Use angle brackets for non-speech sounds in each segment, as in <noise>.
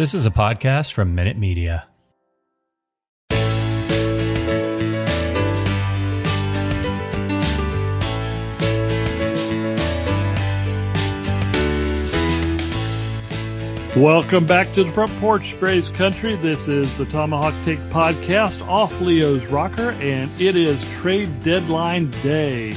This is a podcast from Minute Media. Welcome back to the Front Porch Braves Country. This is the Tomahawk Take podcast off Leo's Rocker, and it is trade deadline day.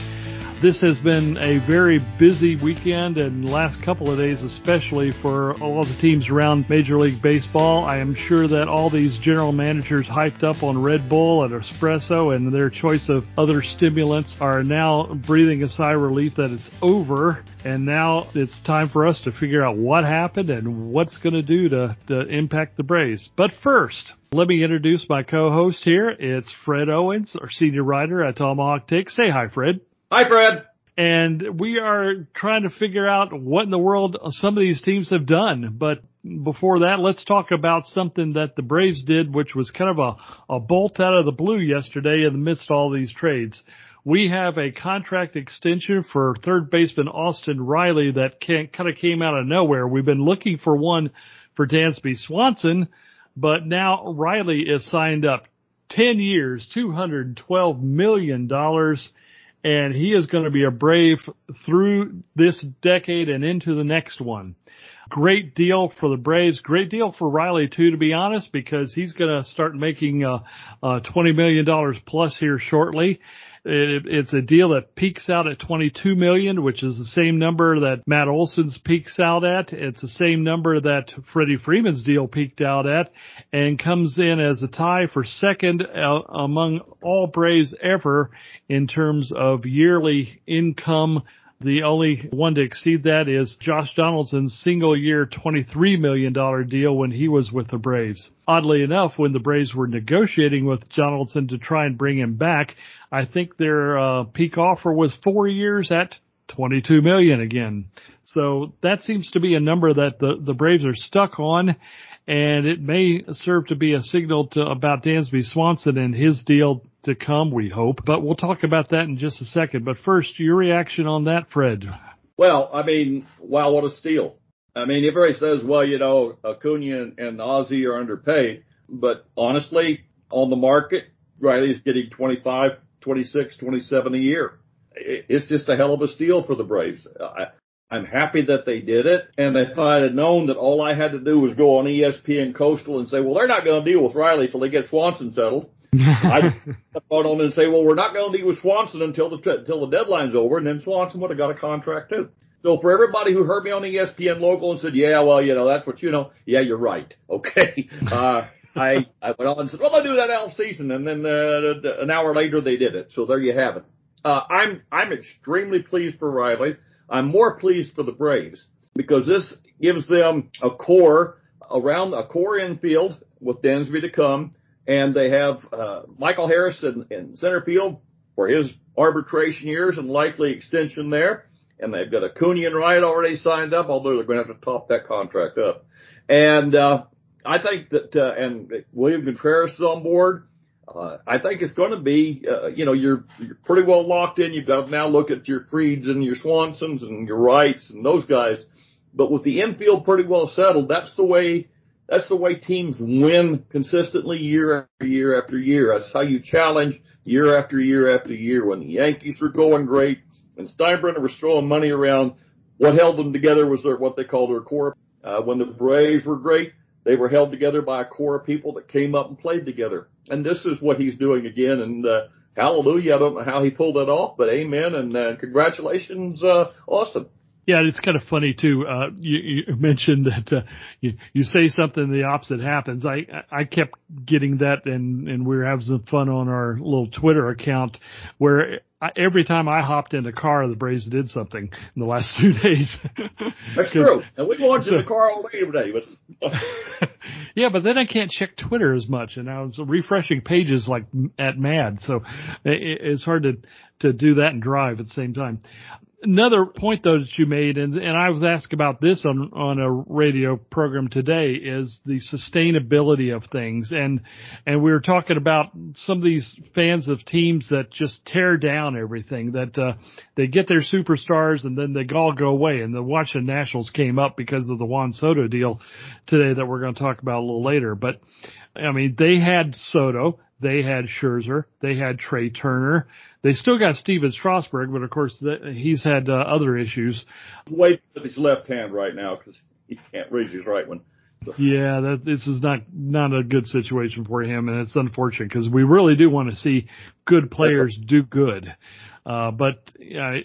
This has been a very busy weekend and last couple of days, especially for all the teams around Major League Baseball. I am sure that all these general managers hyped up on Red Bull and espresso and their choice of other stimulants are now breathing a sigh of relief that it's over. And now it's time for us to figure out what happened and what's going to do to, to impact the Braves. But first, let me introduce my co-host here. It's Fred Owens, our senior writer at Tomahawk Take. Say hi, Fred. Hi, Fred. And we are trying to figure out what in the world some of these teams have done. But before that, let's talk about something that the Braves did, which was kind of a, a bolt out of the blue yesterday in the midst of all these trades. We have a contract extension for third baseman Austin Riley that kind of came out of nowhere. We've been looking for one for Dansby Swanson, but now Riley is signed up 10 years, $212 million and he is going to be a Brave through this decade and into the next one. Great deal for the Braves. Great deal for Riley too, to be honest, because he's going to start making uh, uh, twenty million dollars plus here shortly. It, it's a deal that peaks out at 22 million, which is the same number that Matt Olson's peaks out at. It's the same number that Freddie Freeman's deal peaked out at and comes in as a tie for second uh, among all Braves ever in terms of yearly income the only one to exceed that is Josh Donaldson's single year $23 million deal when he was with the Braves. Oddly enough, when the Braves were negotiating with Donaldson to try and bring him back, I think their uh, peak offer was four years at 22 million again. So that seems to be a number that the, the Braves are stuck on and it may serve to be a signal to about Dansby Swanson and his deal to come, we hope. But we'll talk about that in just a second. But first, your reaction on that, Fred. Well, I mean, wow, what a steal. I mean, everybody says, well, you know, Acuna and, Ozzie are underpaid, but honestly, on the market, Riley's getting 25, 26, 27 a year. It's just a hell of a steal for the Braves. I, I'm happy that they did it. And if I had known that all I had to do was go on ESPN Coastal and say, well, they're not going to deal with Riley till they get Swanson settled, <laughs> I thought on and say, well, we're not going to deal with Swanson until the until the deadline's over, and then Swanson would have got a contract too. So for everybody who heard me on ESPN local and said, yeah, well, you know, that's what you know. Yeah, you're right. <laughs> Okay. Uh, I, I went on and said, well, they'll do that all season. And then, uh, an hour later they did it. So there you have it. Uh, I'm, I'm extremely pleased for Riley. I'm more pleased for the Braves because this gives them a core around a core infield with Dansby to come and they have uh, Michael Harris in, in center field for his arbitration years and likely extension there. And they've got Acuna and Wright already signed up, although they're going to have to top that contract up. And uh, I think that, uh, and William Contreras is on board. Uh, I think it's going to be, uh, you know, you're, you're pretty well locked in. You've got to now look at your Frieds and your Swansons and your Wrights and those guys. But with the infield pretty well settled, that's the way that's the way teams win consistently year after year after year. That's how you challenge year after year after year. When the Yankees were going great and Steinbrenner was throwing money around, what held them together was their, what they called their core. Uh, when the Braves were great, they were held together by a core of people that came up and played together. And this is what he's doing again. And, uh, hallelujah. I don't know how he pulled that off, but amen. And, uh, congratulations, uh, Austin. Yeah, it's kind of funny too. Uh, you, you <laughs> mentioned that uh, you, you say something, the opposite happens. I I kept getting that, and and we were having some fun on our little Twitter account where I, every time I hopped in a car, the Braves did something in the last <laughs> two days. <laughs> That's true, and we watched so, in the car all day today. But Yeah, but then I can't check Twitter as much, and I was refreshing pages like at mad, so it's hard to to do that and drive at the same time another point though that you made, and, and I was asked about this on, on a radio program today, is the sustainability of things. And, and we were talking about some of these fans of teams that just tear down everything, that, uh, they get their superstars and then they all go away. And the Washington Nationals came up because of the Juan Soto deal today that we're going to talk about a little later. But, I mean, they had Soto, they had Scherzer, they had Trey Turner, they still got Stephen Strasburg, but of course he's had uh, other issues. Wait with his left hand right now because he can't raise his right one. So. Yeah, that this is not not a good situation for him, and it's unfortunate because we really do want to see good players do good. Uh, but uh,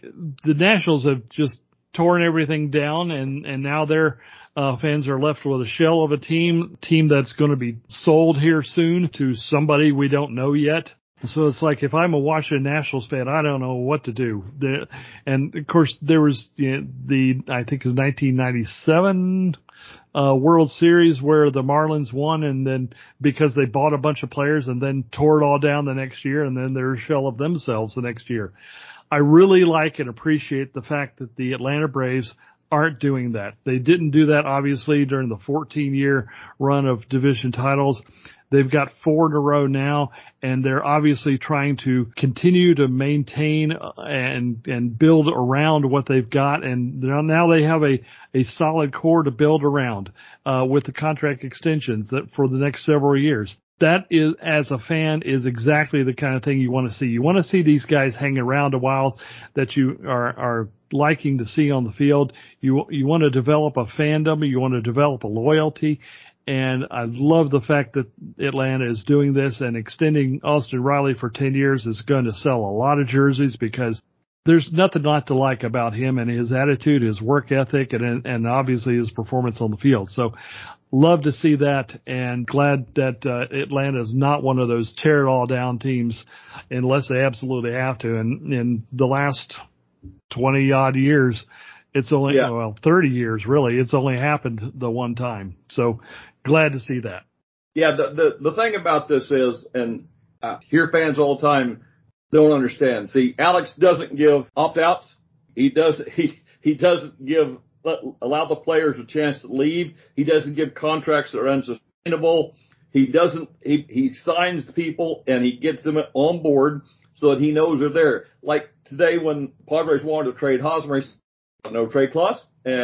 the Nationals have just torn everything down, and and now their uh, fans are left with a shell of a team, team that's going to be sold here soon to somebody we don't know yet. So it's like if I'm a Washington Nationals fan, I don't know what to do. The, and of course, there was the, the I think it was 1997 uh, World Series where the Marlins won, and then because they bought a bunch of players and then tore it all down the next year, and then they're a shell of themselves the next year. I really like and appreciate the fact that the Atlanta Braves aren't doing that. They didn't do that obviously during the 14 year run of division titles. They've got four in a row now, and they're obviously trying to continue to maintain uh, and and build around what they've got. And now they have a a solid core to build around uh, with the contract extensions that for the next several years. That is, as a fan, is exactly the kind of thing you want to see. You want to see these guys hang around a while that you are are liking to see on the field. You you want to develop a fandom. You want to develop a loyalty, and I love the fact that Atlanta is doing this and extending Austin Riley for 10 years is going to sell a lot of jerseys because there's nothing not to like about him and his attitude, his work ethic, and, and obviously his performance on the field. So love to see that and glad that uh, Atlanta is not one of those tear it all down teams unless they absolutely have to. And in the last 20 odd years, it's only, yeah. well, 30 years really. It's only happened the one time. So glad to see that. Yeah, the the, the thing about this is, and I hear fans all the time don't understand. See, Alex doesn't give opt outs. He does <laughs> he he doesn't give allow the players a chance to leave. He doesn't give contracts that are unsustainable. He doesn't he he signs the people and he gets them on board so that he knows they're there. Like today when Padres wanted to trade Hosmer, no trade clause. And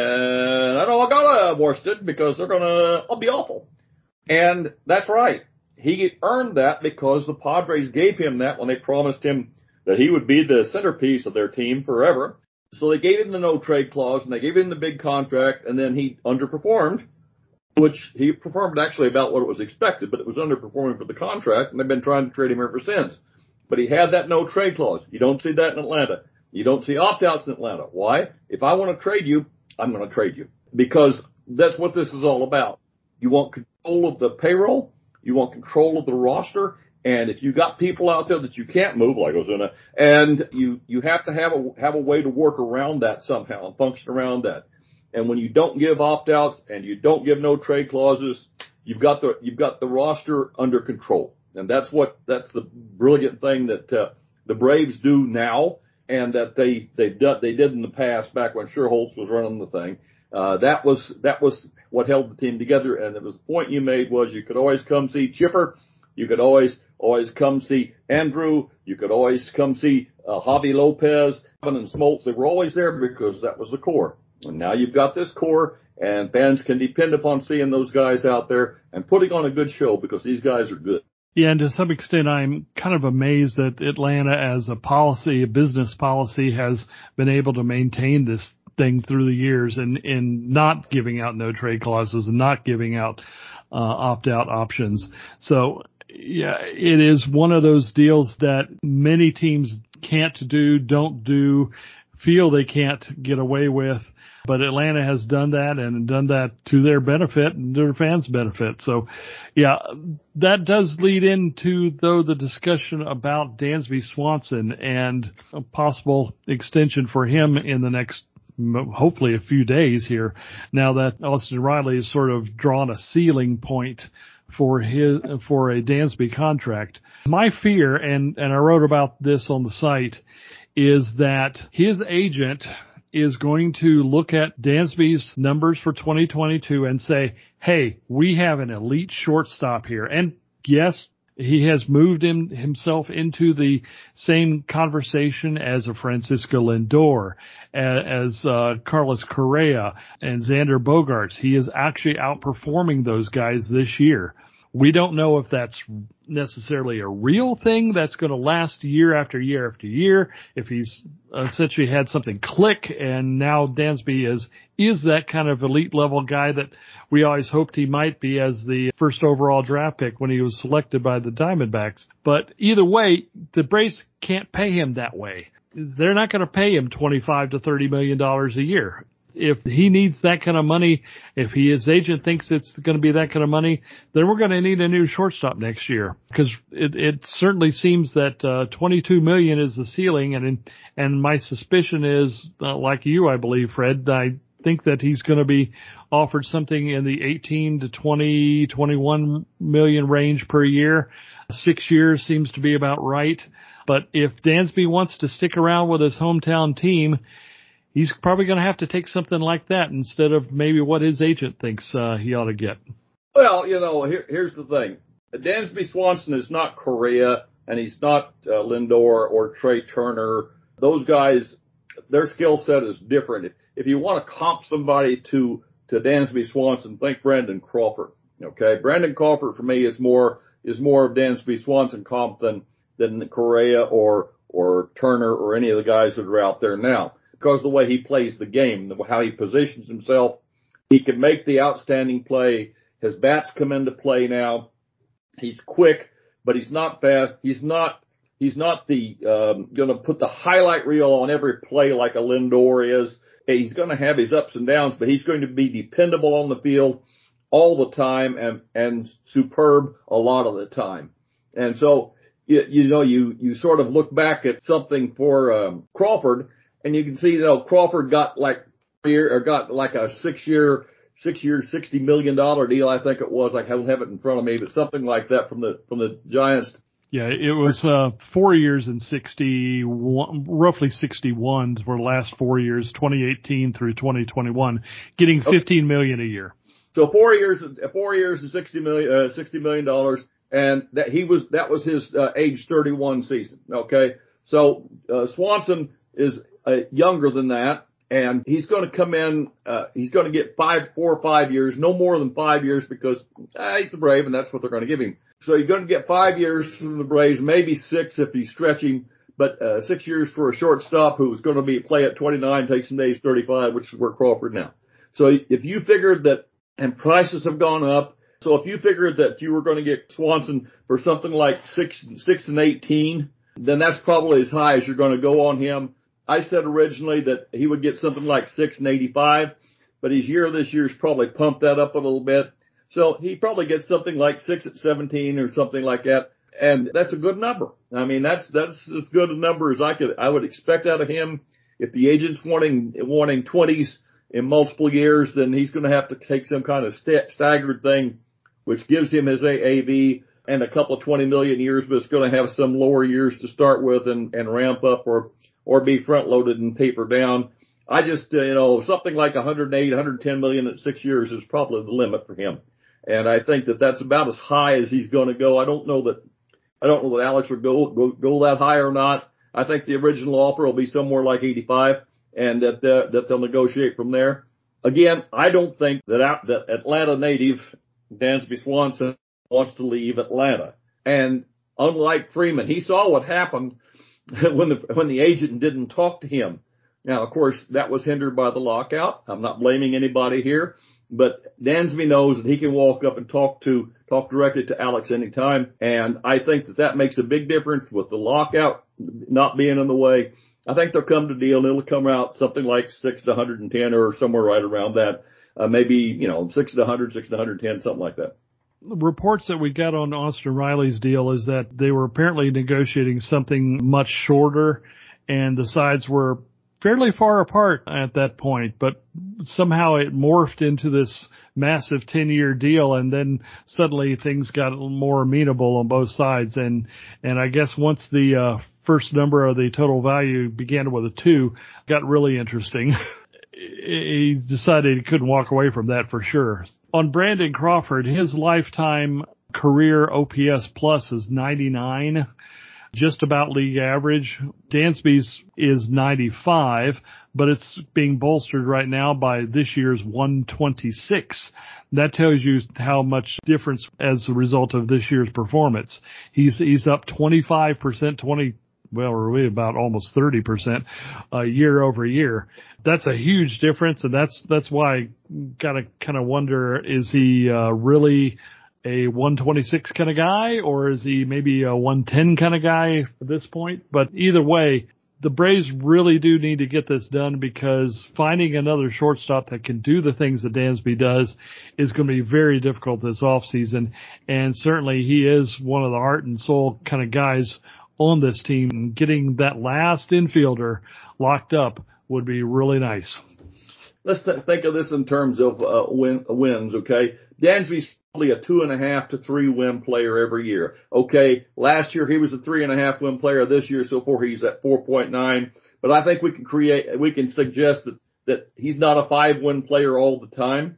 I know I gotta uh, Worsted because they're gonna, I'll be awful. And that's right. He earned that because the Padres gave him that when they promised him that he would be the centerpiece of their team forever. So they gave him the no trade clause and they gave him the big contract and then he underperformed, which he performed actually about what it was expected, but it was underperforming for the contract and they've been trying to trade him ever since. But he had that no trade clause. You don't see that in Atlanta. You don't see opt outs in Atlanta. Why? If I want to trade you, I'm going to trade you because that's what this is all about. You want control of the payroll. You want control of the roster. And if you got people out there that you can't move, like Ozuna, and you, you have to have a, have a way to work around that somehow and function around that. And when you don't give opt outs and you don't give no trade clauses, you've got the, you've got the roster under control. And that's what, that's the brilliant thing that, uh, the Braves do now and that they they did they did in the past back when Schuerholz was running the thing. Uh, that was that was what held the team together. And it was the point you made was you could always come see Chipper, you could always always come see Andrew, you could always come see uh, Javy Lopez, and Smoltz. They were always there because that was the core. And now you've got this core, and fans can depend upon seeing those guys out there and putting on a good show because these guys are good. Yeah, and to some extent, I'm kind of amazed that Atlanta, as a policy, a business policy, has been able to maintain this thing through the years and in not giving out no trade clauses and not giving out uh, opt out options. So yeah, it is one of those deals that many teams can't do, don't do, feel they can't get away with. But Atlanta has done that and done that to their benefit and their fans' benefit. So, yeah, that does lead into though the discussion about Dansby Swanson and a possible extension for him in the next hopefully a few days here. Now that Austin Riley has sort of drawn a ceiling point for his for a Dansby contract. My fear, and and I wrote about this on the site, is that his agent is going to look at Dansby's numbers for 2022 and say, "Hey, we have an elite shortstop here." And yes, he has moved him, himself into the same conversation as a Francisco Lindor, as, uh, Carlos Correa and Xander Bogaerts. He is actually outperforming those guys this year. We don't know if that's necessarily a real thing that's going to last year after year after year. If he's uh, essentially had something click and now Dansby is, is that kind of elite level guy that we always hoped he might be as the first overall draft pick when he was selected by the Diamondbacks. But either way, the Braves can't pay him that way. They're not going to pay him 25 to 30 million dollars a year if he needs that kind of money, if he, his agent thinks it's going to be that kind of money, then we're going to need a new shortstop next year because it, it certainly seems that, uh, 22 million is the ceiling. And, and my suspicion is, uh, like you, I believe, Fred, I think that he's going to be offered something in the 18 to 20, 21 million range per year. Six years seems to be about right. But if Dansby wants to stick around with his hometown team, he's probably going to have to take something like that instead of maybe what his agent thinks uh, he ought to get. Well, you know, here, here's the thing: Dansby Swanson is not Correa, and he's not uh, Lindor or Trey Turner. Those guys, their skill set is different. If, if you want to comp somebody to to Dansby Swanson, think Brandon Crawford. Okay, Brandon Crawford for me is more is more of Dansby Swanson comp than than Correa or or Turner or any of the guys that are out there now because the way he plays the game, how he positions himself. He can make the outstanding play. His bats come into play now. He's quick, but he's not fast. He's not, he's not the, um, going to put the highlight reel on every play like a Lindor is. He's going to have his ups and downs, but he's going to be dependable on the field all the time and, and superb a lot of the time. And so, you, you know, you, you sort of look back at something for, um, Crawford and you can see, you know, Crawford got like year or got like a six year, six year, sixty million dollar deal. I think it was. I don't have it in front of me, but something like that from the from the Giants. Yeah, it was uh, four years and sixty one, roughly sixty one were the last four years, twenty eighteen through twenty twenty one, getting fifteen okay. million a year. So four years, four years and sixty million, uh, sixty million dollars, and that he was that was his uh, age thirty one season. Okay, so uh, Swanson is uh, younger than that. And he's going to come in, uh, he's going to get five, four or five years, no more than five years because uh, he's a Brave and that's what they're going to give him. So you're going to get five years from the Braves, maybe six if he's stretching, but uh, six years for a shortstop who's going to be play at 29, takes some days 35, which is where Crawford now. So if you figured that, and prices have gone up, so if you figured that you were going to get Swanson for something like six, six and 18, then that's probably as high as you're going to go on him. I said originally that he would get something like six and eighty-five, but his year this year's probably pumped that up a little bit. So he probably gets something like six at 17 or something like that. And that's a good number. I mean, that's, that's as good a number as I could, I would expect out of him. If the agent's wanting, wanting 20s in multiple years, then he's going to have to take some kind of st- staggered thing, which gives him his AAV and a couple of 20 million years, but it's going to have some lower years to start with and, and ramp up or or be front loaded and taper down. I just, uh, you know, something like 108, 110 million at six years is probably the limit for him. And I think that that's about as high as he's going to go. I don't know that, I don't know that Alex would go, go, go that high or not. I think the original offer will be somewhere like 85 and that, uh, that they'll negotiate from there. Again, I don't think that, that Atlanta native Dansby Swanson wants to leave Atlanta. And unlike Freeman, he saw what happened <laughs> when the when the agent didn't talk to him. Now, of course, that was hindered by the lockout. I'm not blaming anybody here, but Dansby knows that he can walk up and talk to talk directly to Alex anytime, and I think that that makes a big difference with the lockout not being in the way. I think they'll come to deal it'll come out something like six to 110 or somewhere right around that. Uh, maybe, you know, six to 100, six to 110, something like that reports that we got on Austin Riley's deal is that they were apparently negotiating something much shorter and the sides were fairly far apart at that point, but somehow it morphed into this massive 10 year deal and then suddenly things got more amenable on both sides. And, and I guess once the, uh, first number of the total value began with a two got really interesting. <laughs> he decided he couldn't walk away from that for sure. On Brandon Crawford, his lifetime career OPS plus is 99 just about league average. Dansby's is 95, but it's being bolstered right now by this year's 126. That tells you how much difference as a result of this year's performance. He's, he's up 25%, 20, well, really about almost 30% uh, year over year. That's a huge difference, and that's that's why I gotta kind of wonder: is he uh, really a 126 kind of guy, or is he maybe a 110 kind of guy at this point? But either way, the Braves really do need to get this done because finding another shortstop that can do the things that Dansby does is going to be very difficult this offseason. And certainly he is one of the heart and soul kind of guys on this team. Getting that last infielder locked up would be really nice. Let's th- think of this in terms of uh, win- wins, okay? Dansby's probably a two and a half to three win player every year. Okay, last year he was a three and a half win player. This year so far he's at 4.9. But I think we can create, we can suggest that, that he's not a five win player all the time.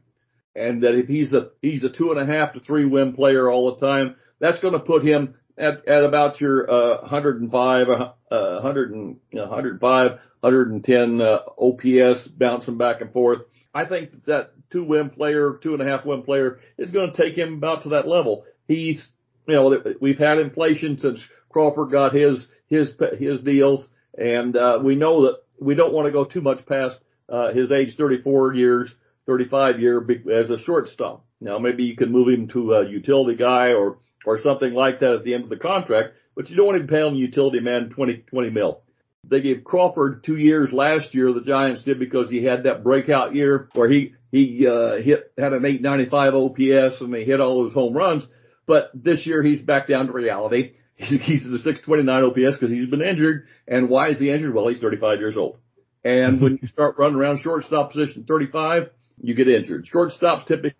And that if he's a, he's a two and a half to three win player all the time, that's going to put him at, at about your, uh, 105, uh, 100 and, you 105, 110, uh, OPS bouncing back and forth. I think that two win player, two and a half win player is going to take him about to that level. He's, you know, we've had inflation since Crawford got his, his, his deals. And, uh, we know that we don't want to go too much past, uh, his age 34 years, 35 year as a shortstop. Now maybe you can move him to a utility guy or, or something like that at the end of the contract, but you don't want to pay him utility man 20, 20 mil. They gave Crawford two years last year. The Giants did because he had that breakout year where he he uh, hit had an 895 OPS and they hit all those home runs. But this year he's back down to reality. <laughs> He's, he's the 629 OPS because he's been injured. And why is he injured? Well, he's 35 years old. And when you <laughs> start running around shortstop position 35, you get injured. Shortstops typically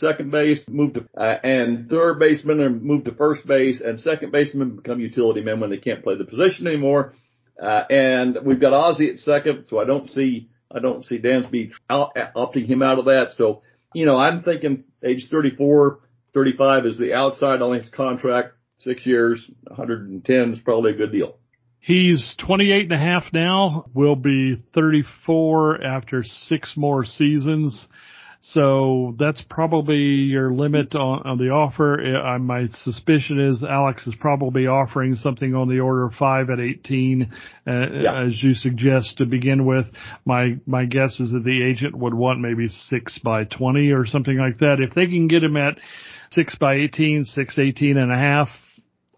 second base, move to, uh, and third baseman are moved to first base, and second baseman become utility men when they can't play the position anymore. Uh, and we've got Ozzie at second, so I don't see I don't see Dansby out, opting him out of that. So, you know, I'm thinking age 34, 35 is the outside on his contract, six years, 110 is probably a good deal. He's 28 and a half now, will be 34 after six more seasons. So that's probably your limit on, on the offer. Uh, my suspicion is Alex is probably offering something on the order of five at 18, uh, yeah. as you suggest to begin with. My, my guess is that the agent would want maybe six by 20 or something like that. If they can get him at six by 18, six, 18 and a half,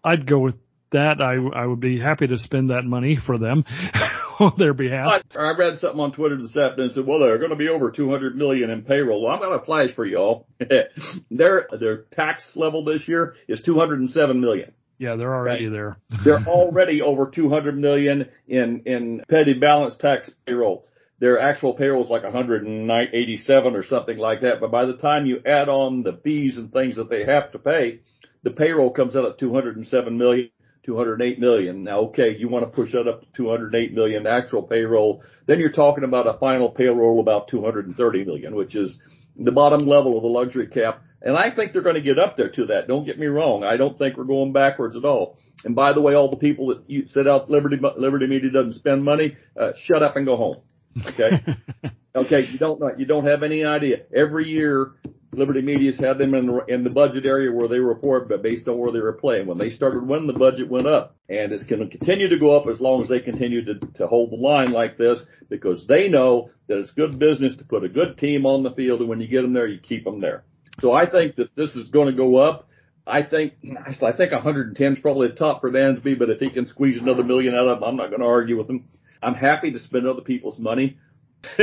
I'd go with that. I, I would be happy to spend that money for them. <laughs> <laughs> on their behalf. I, I read something on Twitter this afternoon and said, well, they're going to be over 200 million in payroll. Well, I'm going to flash for y'all. <laughs> their, their tax level this year is 207 million. Yeah, they're already there. <laughs> they're already over 200 million in, in petty balance tax payroll. Their actual payroll is like 187 or something like that. But by the time you add on the fees and things that they have to pay, the payroll comes out at 207 million. 208 million. Now, okay, you want to push that up to 208 million actual payroll. Then you're talking about a final payroll about 230 million, which is the bottom level of the luxury cap. And I think they're going to get up there to that. Don't get me wrong. I don't think we're going backwards at all. And by the way, all the people that you set out Liberty, Liberty Media doesn't spend money, uh, shut up and go home. Okay. <laughs> okay. You don't, know. you don't have any idea. Every year Liberty Media's had them in the, in the budget area where they report, but based on where they were playing. When they started winning, the budget went up, and it's going to continue to go up as long as they continue to, to hold the line like this, because they know that it's good business to put a good team on the field, and when you get them there, you keep them there. So I think that this is going to go up. I think I think 110 is probably the top for Dansby, but if he can squeeze another million out of him, I'm not going to argue with him. I'm happy to spend other people's money. <laughs>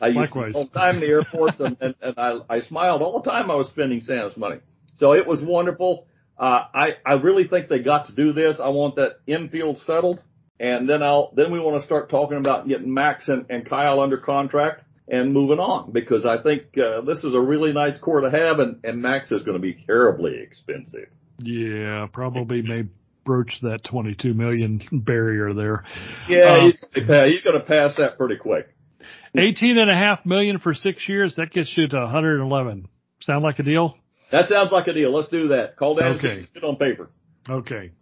I used Likewise. all the time in the Air Force, and, and, and I, I smiled all the time I was spending Sam's money. So it was wonderful. Uh, I, I really think they got to do this. I want that infield settled. and then I'll then we want to start talking about getting Max and, and Kyle under contract and moving on because I think uh, this is a really nice core to have, and, and Max is going to be terribly expensive. Yeah, probably may broach that 22 million <laughs> barrier there. Yeah, uh, he's, he's going to pass that pretty quick. 18 and a half million for six years. That gets you to 111. Sound like a deal? That sounds like a deal. Let's do that. Call down okay. get on paper. Okay.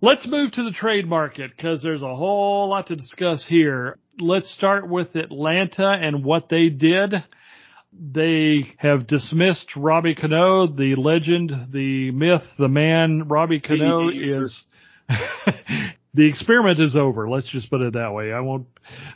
Let's move to the trade market because there's a whole lot to discuss here. Let's start with Atlanta and what they did. They have dismissed Robbie Cano, the legend, the myth, the man. Robbie Cano is <laughs> the experiment is over. Let's just put it that way. I won't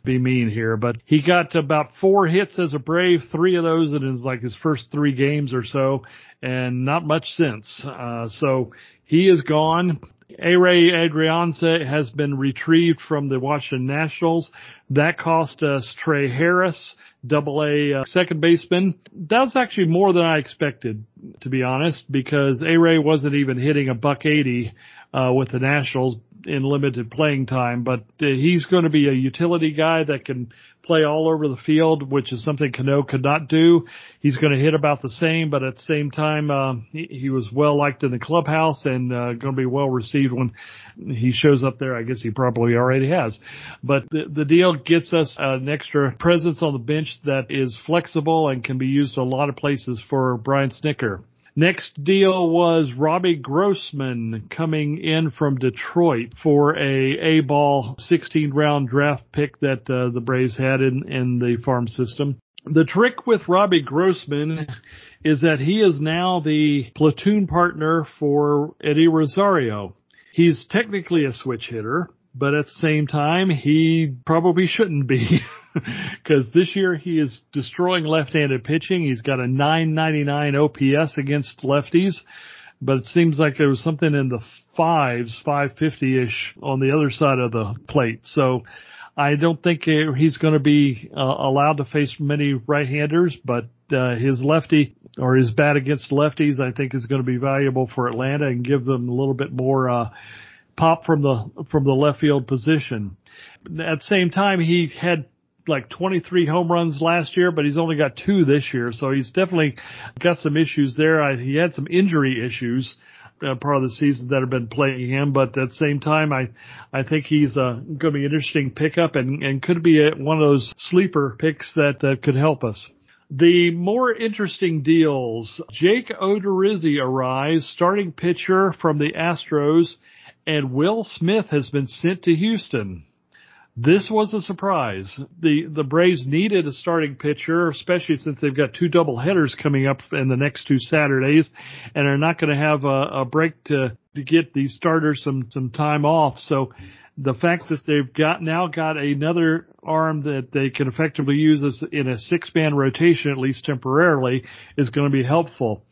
be mean here, but he got about four hits as a Brave, three of those in like his first three games or so, and not much since. Uh, so he is gone. A-Ray Adrianza has been retrieved from the Washington Nationals. That cost us Trey Harris, double A uh, second baseman. That's actually more than I expected, to be honest, because A-Ray wasn't even hitting a buck 80 uh, with the Nationals in limited playing time, but uh, he's going to be a utility guy that can play all over the field, which is something Cano could not do. He's going to hit about the same, but at the same time, uh, he, he was well liked in the clubhouse and uh, going to be well received when he shows up there. I guess he probably already has, but the, the deal gets us an extra presence on the bench that is flexible and can be used a lot of places for Brian Snitker. Next deal was Robbie Grossman coming in from Detroit for a A ball 16 round draft pick that uh, the Braves had in, in the farm system. The trick with Robbie Grossman is that he is now the platoon partner for Eddie Rosario. He's technically a switch hitter, but at the same time, he probably shouldn't be. <laughs> <laughs> because this year he is destroying left-handed pitching. He's got a 999 OPS against lefties, but it seems like there was something in the fives, 550-ish on the other side of the plate. So I don't think he's going to be uh, allowed to face many right-handers, but uh, his lefty or his bat against lefties, I think is going to be valuable for Atlanta and give them a little bit more uh, pop from the from the left field position. At the same time, he had like 23 home runs last year, but he's only got two this year. So he's definitely got some issues there. I, he had some injury issues. Uh, part of the season that have been plaguing him, but at the same time, I, I think he's uh, going to be an interesting pickup and, and could be a, one of those sleeper picks that uh, could help us. The more interesting deals, Jake Odorizzi arrives, starting pitcher from the Astros, and Will Smith has been sent to Houston. This was a surprise. The the Braves needed a starting pitcher, especially since they've got two double headers coming up in the next two Saturdays, and are not going to have a, a break to to get these starters some some time off. So the fact that they've got now got another arm that they can effectively use as in a six man rotation at least temporarily is going to be helpful.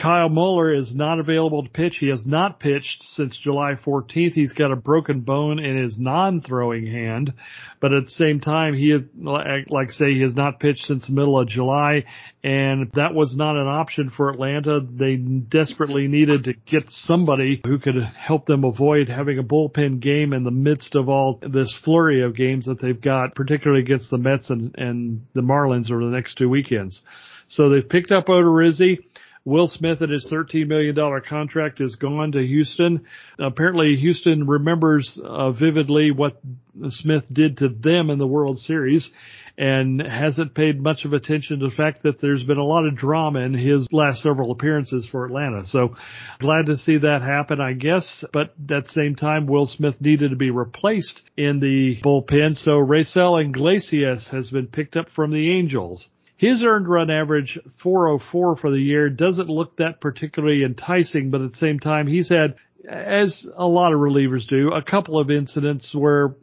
Kyle Muller is not available to pitch. He has not pitched since July 14th. He's got a broken bone in his non-throwing hand, but at the same time, he, like say, he has not pitched since the middle of July, and that was not an option for Atlanta. They desperately needed to get somebody who could help them avoid having a bullpen game in the midst of all this flurry of games that they've got, particularly against the Mets and, and the Marlins over the next two weekends. So they've picked up Odorizzi. Will Smith and his $13 million contract is gone to Houston. Apparently Houston remembers uh, vividly what Smith did to them in the World Series and hasn't paid much of attention to the fact that there's been a lot of drama in his last several appearances for Atlanta. So glad to see that happen, I guess. But at the same time, Will Smith needed to be replaced in the bullpen. So Raisel Iglesias has been picked up from the Angels. His earned run average 404 for the year doesn't look that particularly enticing, but at the same time, he's had, as a lot of relievers do, a couple of incidents where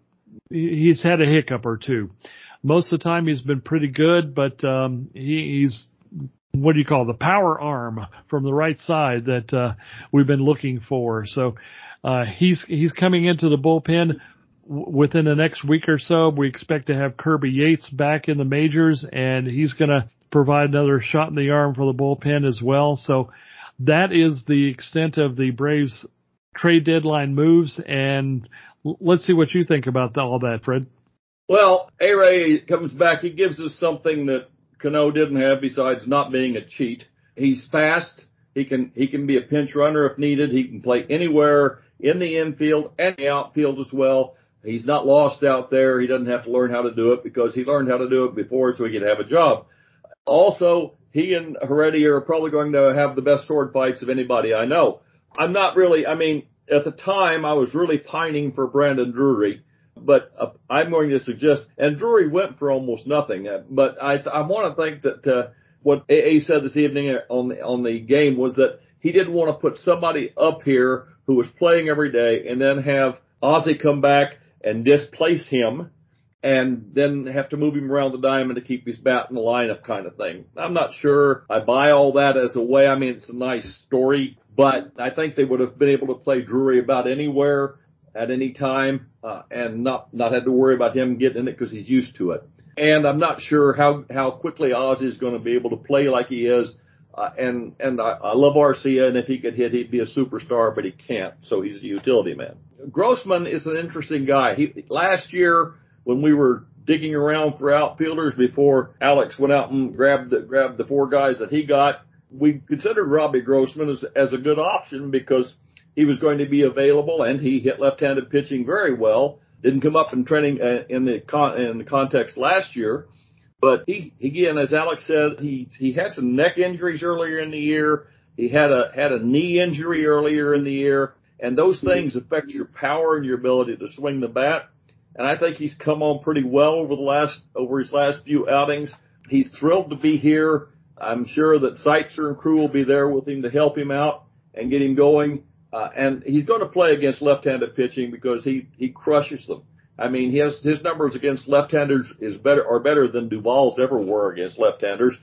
he's had a hiccup or two. Most of the time he's been pretty good, but um, he, he's what do you call it, the power arm from the right side that uh, we've been looking for. So uh, he's he's coming into the bullpen within the next week or so, we expect to have Kirby Yates back in the majors, and he's going to provide another shot in the arm for the bullpen as well. So that is the extent of the Braves trade deadline moves. And let's see what you think about all that, Fred. Well, A-Ray comes back. He gives us something that Cano didn't have besides not being a cheat. He's fast. He can, he can be a pinch runner if needed. He can play anywhere in the infield and the outfield as well. He's not lost out there. He doesn't have to learn how to do it because he learned how to do it before so he could have a job. Also, he and Heredia are probably going to have the best sword fights of anybody I know. I'm not really, I mean, at the time I was really pining for Brandon Drury but uh, I'm going to suggest, and Drury went for almost nothing, uh, but I, I want to think that, uh, what AA said this evening on the, on the game was that he didn't want to put somebody up here who was playing every day and then have Ozzie come back and displace him and then have to move him around the diamond to keep his bat in the lineup kind of thing. I'm not sure I buy all that as a way. I mean, it's a nice story, but I think they would have been able to play Drury about anywhere at any time uh, and not not have to worry about him getting in it because he's used to it. And I'm not sure how how quickly Oz is going to be able to play like he is. Uh, and and I, I love Arcia, and if he could hit, he'd be a superstar, but he can't, so he's a utility man. Grossman is an interesting guy. He last year when we were digging around for outfielders before Alex went out and grabbed the, grabbed the four guys that he got, we considered Robbie Grossman as as a good option because he was going to be available, and he hit left-handed pitching very well. Didn't come up in training uh, in the con- in the context last year, but he again, as Alex said, he he had some neck injuries earlier in the year. He had a had a knee injury earlier in the year, and those things affect your power and your ability to swing the bat. And I think he's come on pretty well over the last over his last few outings. He's thrilled to be here. I'm sure that Seitzer and crew will be there with him to help him out and get him going. Uh, and he's going to play against left-handed pitching because he, he crushes them. I mean, he has, his numbers against left-handers is better, are better than Duvall's ever were against left-handers.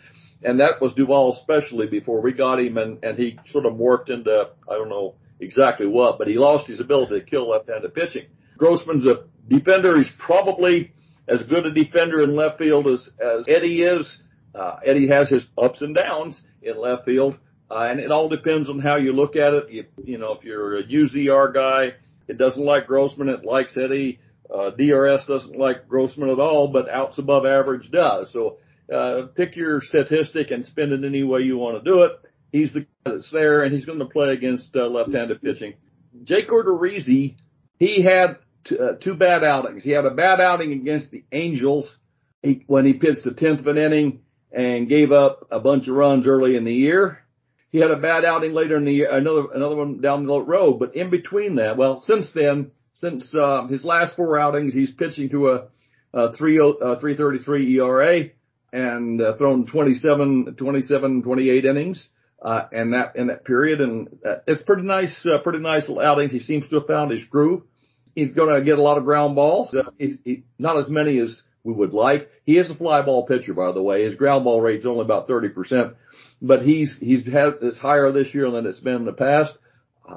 And that was Duvall especially before we got him and, and he sort of morphed into, I don't know exactly what, but he lost his ability to kill left-handed pitching. Grossman's a defender. He's probably as good a defender in left field as, as Eddie is. Uh, Eddie has his ups and downs in left field, uh, and it all depends on how you look at it. You, you know, if you're a UZR guy, it doesn't like Grossman, it likes Eddie. Uh, DRS doesn't like Grossman at all, but outs above average does. So, uh, pick your statistic and spin it any way you want to do it. He's the guy that's there and he's going to play against uh, left-handed pitching. Jake Odorizzi, he had t- uh, two bad outings. He had a bad outing against the Angels he, when he pitched the 10th of an inning and gave up a bunch of runs early in the year. He had a bad outing later in the year, another another one down the road. But in between that, well, since then, since uh, his last four outings, he's pitching to a, a 3 uh, 333 ERA and uh, thrown 27, 27, 28 innings. Uh, and that in that period, and uh, it's pretty nice, uh, pretty nice outings. He seems to have found his groove. He's going to get a lot of ground balls. Uh, he's, he, not as many as we would like. He is a fly ball pitcher, by the way. His ground ball rate's only about 30% but he's he's had it's higher this year than it's been in the past.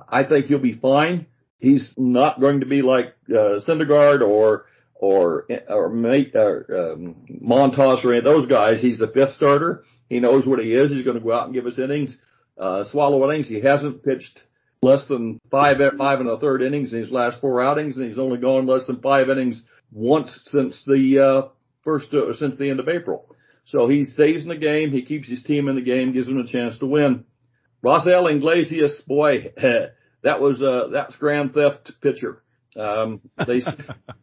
I think he'll be fine. He's not going to be like uh, Syndergaard or or or, mate, or um, Montas or any of those guys. He's the fifth starter. He knows what he is. He's going to go out and give us innings, uh, swallow innings. He hasn't pitched less than five five and a third innings in his last four outings, and he's only gone less than five innings once since the uh, first uh, since the end of April. So he stays in the game. He keeps his team in the game, gives them a chance to win. Raisel Iglesias, boy, <laughs> that was uh that's grand theft pitcher. Um, <laughs> they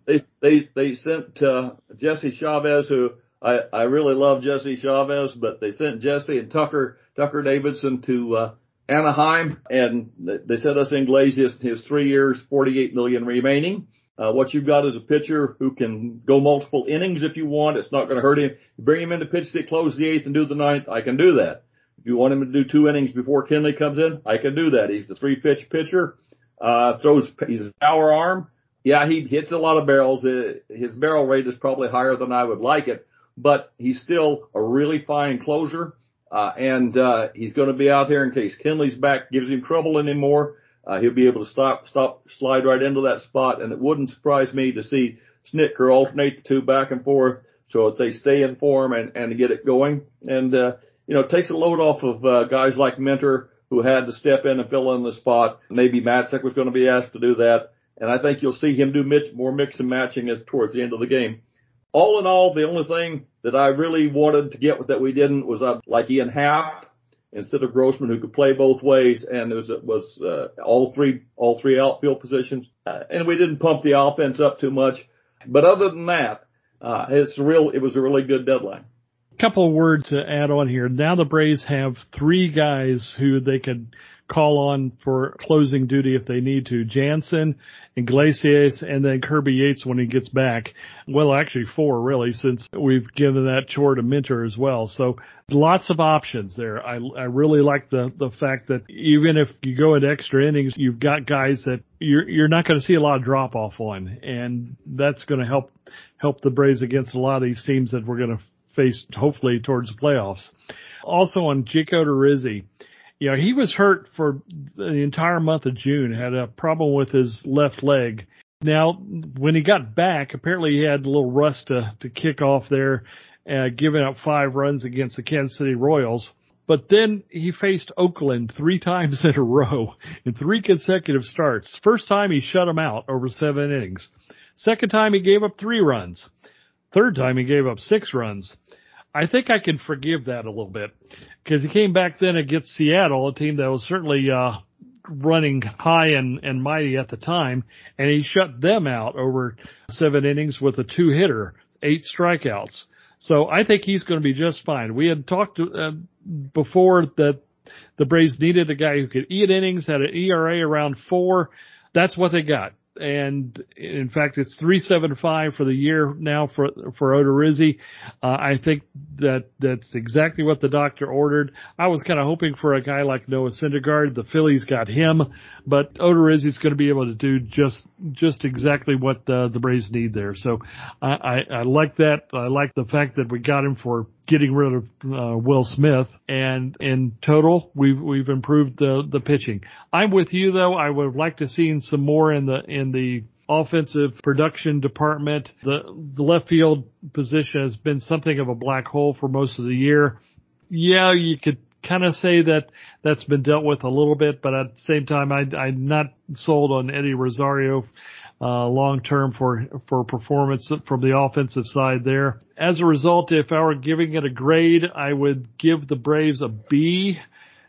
they they they sent uh, Jesse Chavez, who I I really love Jesse Chavez, but they sent Jesse and Tucker Tucker Davidson to uh, Anaheim, and they sent us Iglesias his three years, 48 million remaining. Uh, what you've got is a pitcher who can go multiple innings if you want. It's not going to hurt him. You bring him in to pitch to close the eighth and do the ninth. I can do that. If you want him to do two innings before Kenley comes in, I can do that. He's the three pitch pitcher. Uh, throws, he's power arm. Yeah, he hits a lot of barrels. Uh, his barrel rate is probably higher than I would like it, but he's still a really fine closer. Uh, and, uh, he's going to be out there in case Kenley's back gives him trouble anymore. Uh, he'll be able to stop, stop, slide right into that spot. And it wouldn't surprise me to see Snitker alternate the two back and forth so that they stay in form and, and get it going. And, uh, you know, takes a load off of, uh, guys like Minter who had to step in and fill in the spot. Maybe Matzek was going to be asked to do that. and I think you'll see him do more mix and matching as towards the end of the game. All in all, the only thing that I really wanted to get that we didn't was uh, like Ian Happ instead of Grossman who could play both ways, and it was, it was uh, all three all three outfield positions, uh, and we didn't pump the offense up too much. But other than that, uh, it's real. It was a really good deadline. Couple of words to add on here. Now the Braves have three guys who they could call on for closing duty if they need to. Jansen, Iglesias, and then Kirby Yates when he gets back. Well, actually four really, since we've given that chore to Minter as well. So lots of options there. I, I really like the, the fact that even if you go into extra innings, you've got guys that you're, you're not going to see a lot of drop off on. And that's going to help, help the Braves against a lot of these teams that we're going to face hopefully towards the playoffs. Also on Jake Odorizzi, you know, he was hurt for the entire month of June, had a problem with his left leg. Now, when he got back, apparently he had a little rust to, to kick off there, uh, giving up five runs against the Kansas City Royals. But then he faced Oakland three <laughs> times in a row in three consecutive starts. First time he shut him out over seven innings. Second time he gave up three runs. Third time he gave up six runs. I think I can forgive that a little bit because he came back then against Seattle, a team that was certainly uh, running high and, and mighty at the time, and he shut them out over seven innings with a two hitter, eight strikeouts. So I think he's going to be just fine. We had talked uh, before that the Braves needed a guy who could eat innings, had an ERA around four. That's what they got and in fact, it's three seven five for the year now for for Odorizzi. Uh, I think that that's exactly what the doctor ordered. I was kind of hoping for a guy like Noah Syndergaard. The Phillies got him, but Odorizzi is going to be able to do just just exactly what the, the Braves need there. So I, I, I like that. I like the fact that we got him for getting rid of uh, Will Smith, and in total, we've we've improved the the pitching. I'm with you though. I would like to see some more in the in the offensive production department. The the left field position has been something of a black hole for most of the year. Yeah, you could kind of say that that's been dealt with a little bit, but at the same time, I, I'm not sold on Eddie Rosario uh, long term for for performance from the offensive side there. As a result, if I were giving it a grade, I would give the Braves a B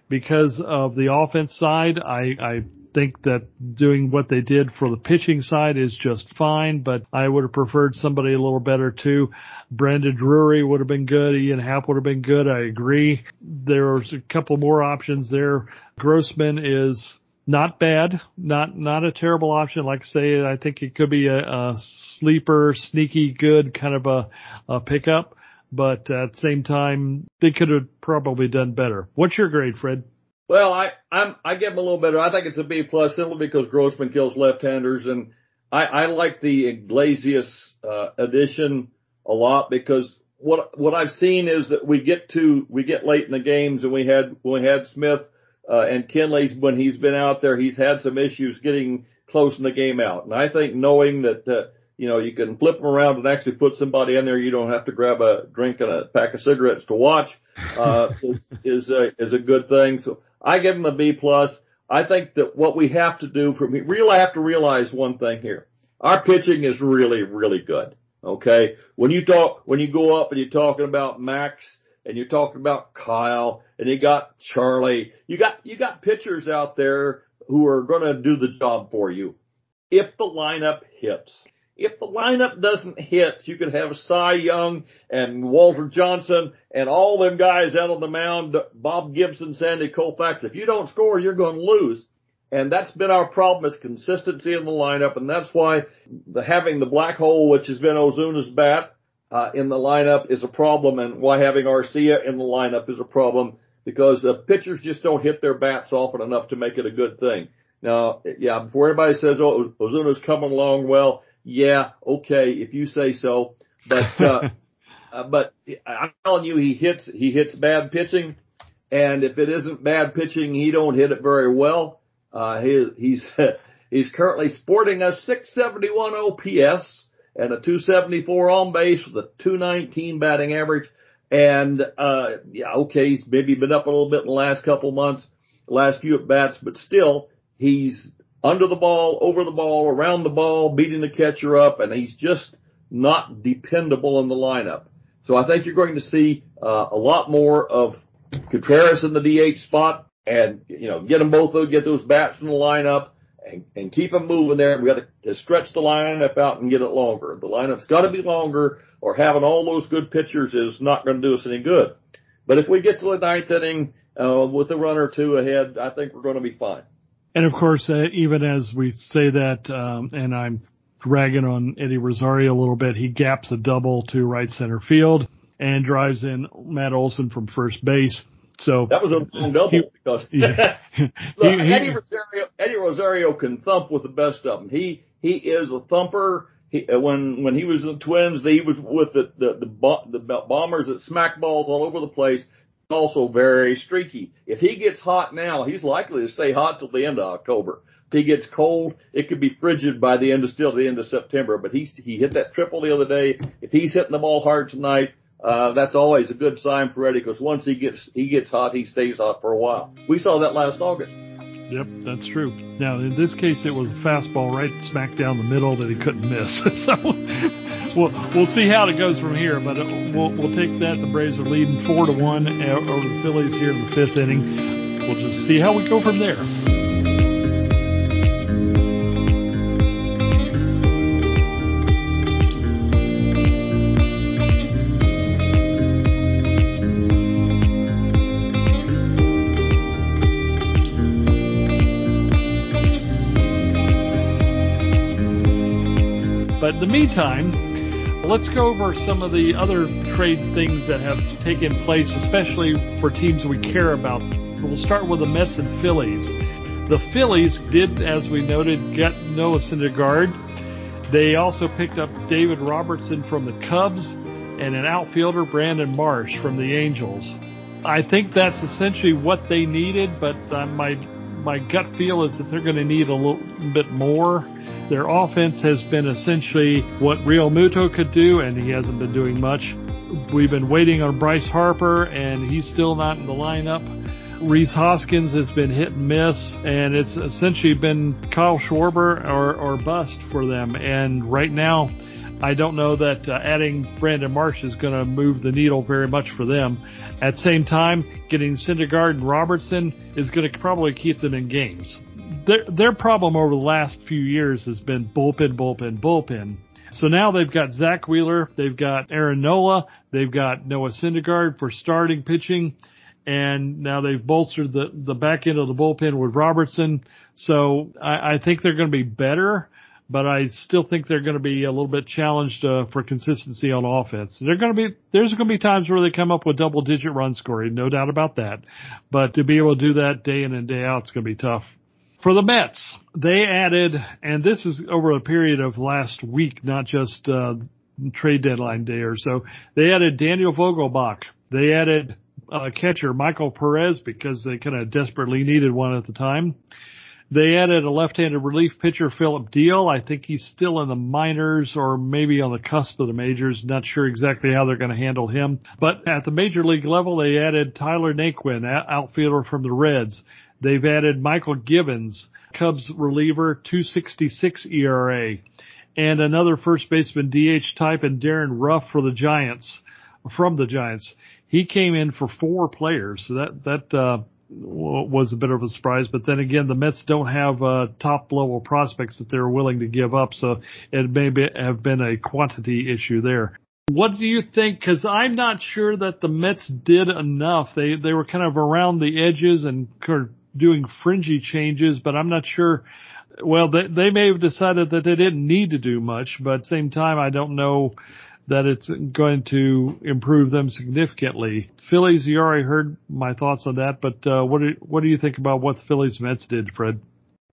because of the offense side. I, I think that doing what they did for the pitching side is just fine, but I would have preferred somebody a little better too. Brandon Drury would have been good. Ian Happ would have been good. I agree. There's a couple more options there. Grossman is not bad, not not a terrible option. Like I say, I think it could be a, a sleeper, sneaky good kind of a, a pickup. But at the same time, they could have probably done better. What's your grade, Fred? Well, I I'm I give them a little better. I think it's a B plus simply because Grossman kills left-handers, and I I like the Iglesias uh, addition a lot because what what I've seen is that we get to we get late in the games, and we had when we had Smith uh, and Kenley's when he's been out there, he's had some issues getting close in the game out. And I think knowing that, uh, you know, you can flip them around and actually put somebody in there, you don't have to grab a drink and a pack of cigarettes to watch, uh, <laughs> is, is a, is a good thing. So I give him a B plus. I think that what we have to do from here, really have to realize one thing here. Our pitching is really, really good. Okay. When you talk, when you go up and you're talking about Max, and you're talking about Kyle and you got Charlie. You got, you got pitchers out there who are going to do the job for you. If the lineup hits, if the lineup doesn't hit, you could have Cy Young and Walter Johnson and all them guys out on the mound, Bob Gibson, Sandy Koufax. If you don't score, you're going to lose. And that's been our problem is consistency in the lineup. And that's why the, having the black hole, which has been Ozuna's bat, uh, in the lineup is a problem and why having Arcia in the lineup is a problem because the pitchers just don't hit their bats often enough to make it a good thing. Now, yeah, before anybody says, oh, Ozuna's coming along well, yeah, okay, if you say so, but, uh, <laughs> uh, but I'm telling you, he hits, he hits bad pitching. And if it isn't bad pitching, he don't hit it very well. Uh, he, he's, <laughs> he's currently sporting a 671 OPS and a 274 on base with a 219 batting average. And, uh, yeah, okay, he's maybe been up a little bit in the last couple months, last few at bats, but still, he's under the ball, over the ball, around the ball, beating the catcher up, and he's just not dependable in the lineup. So I think you're going to see uh, a lot more of Contreras in the DH spot, and you know get them both get those bats in the lineup and, and keep them moving there. We got to stretch the lineup out and get it longer. The lineup's got to be longer, or having all those good pitchers is not going to do us any good. But if we get to the ninth inning uh, with a run or two ahead, I think we're going to be fine. And of course, uh, even as we say that, um, and I'm dragging on Eddie Rosario a little bit, he gaps a double to right center field and drives in Matt Olson from first base. So that was a long double he, because <laughs> yeah. <laughs> Look, he, Eddie Rosario Eddie Rosario can thump with the best of them. He he is a thumper. He, uh, when when he was in the Twins, he was with the the the, the bombers that smack balls all over the place also very streaky. If he gets hot now, he's likely to stay hot till the end of October. If he gets cold, it could be frigid by the end of still the end of September. But he's he hit that triple the other day. If he's hitting the ball hard tonight, uh, that's always a good sign for Eddie because once he gets he gets hot, he stays hot for a while. We saw that last August. Yep, that's true. Now in this case, it was a fastball right smack down the middle that he couldn't miss. <laughs> so we'll we'll see how it goes from here. But we'll we'll take that. The Braves are leading four to one over the Phillies here in the fifth inning. We'll just see how we go from there. But in the meantime, Let's go over some of the other trade things that have taken place, especially for teams we care about. We'll start with the Mets and Phillies. The Phillies did, as we noted, get Noah Syndergaard. They also picked up David Robertson from the Cubs and an outfielder, Brandon Marsh, from the Angels. I think that's essentially what they needed, but uh, my my gut feel is that they're going to need a little bit more. Their offense has been essentially what Realmuto could do, and he hasn't been doing much. We've been waiting on Bryce Harper, and he's still not in the lineup. Rhys Hoskins has been hit and miss, and it's essentially been Kyle Schwarber or, or bust for them. And right now, I don't know that uh, adding Brandon Marsh is going to move the needle very much for them. At the same time, getting Syndergaard and Robertson is going to probably keep them in games their their problem over the last few years has been bullpen, bullpen, bullpen. So now they've got Zack Wheeler, they've got Aaron Nola, they've got Noah Syndergaard for starting pitching, and now they've bolstered the the back end of the bullpen with Robertson. So I, I think they're going to be better, but I still think they're going to be a little bit challenged uh, for consistency on offense. They're going to be there's going to be times where they come up with double digit run scoring, no doubt about that. But to be able to do that day in and day out, it's going to be tough. For the Mets, they added, and this is over a period of last week, not just uh, trade deadline day or so. They added Daniel Vogelbach. They added uh, catcher Michael Perez because they kind of desperately needed one at the time. They added a left-handed relief pitcher, Phillip Diehl. I think he's still in the minors or maybe on the cusp of the majors. Not sure exactly how they're going to handle him. But at the major league level, they added Tyler Naquin, outfielder from the Reds. They've added Mychal Givens, Cubs reliever, 266 ERA, and another first baseman DH type and Darin Ruf for the Giants, from the Giants. He came in for four players, so that, that, uh, was a bit of a surprise, but then again, the Mets don't have uh, top level prospects that they're willing to give up, so it may be, have been a quantity issue there. What do you think? Because I'm not sure that the Mets did enough. They they were kind of around the edges and doing fringy changes, but I'm not sure. Well, they, they may have decided that they didn't need to do much, but at the same time, I don't know that it's going to improve them significantly. Phillies, you already heard my thoughts on that, but uh, what do what do you think about what the Phillies Mets did, Fred?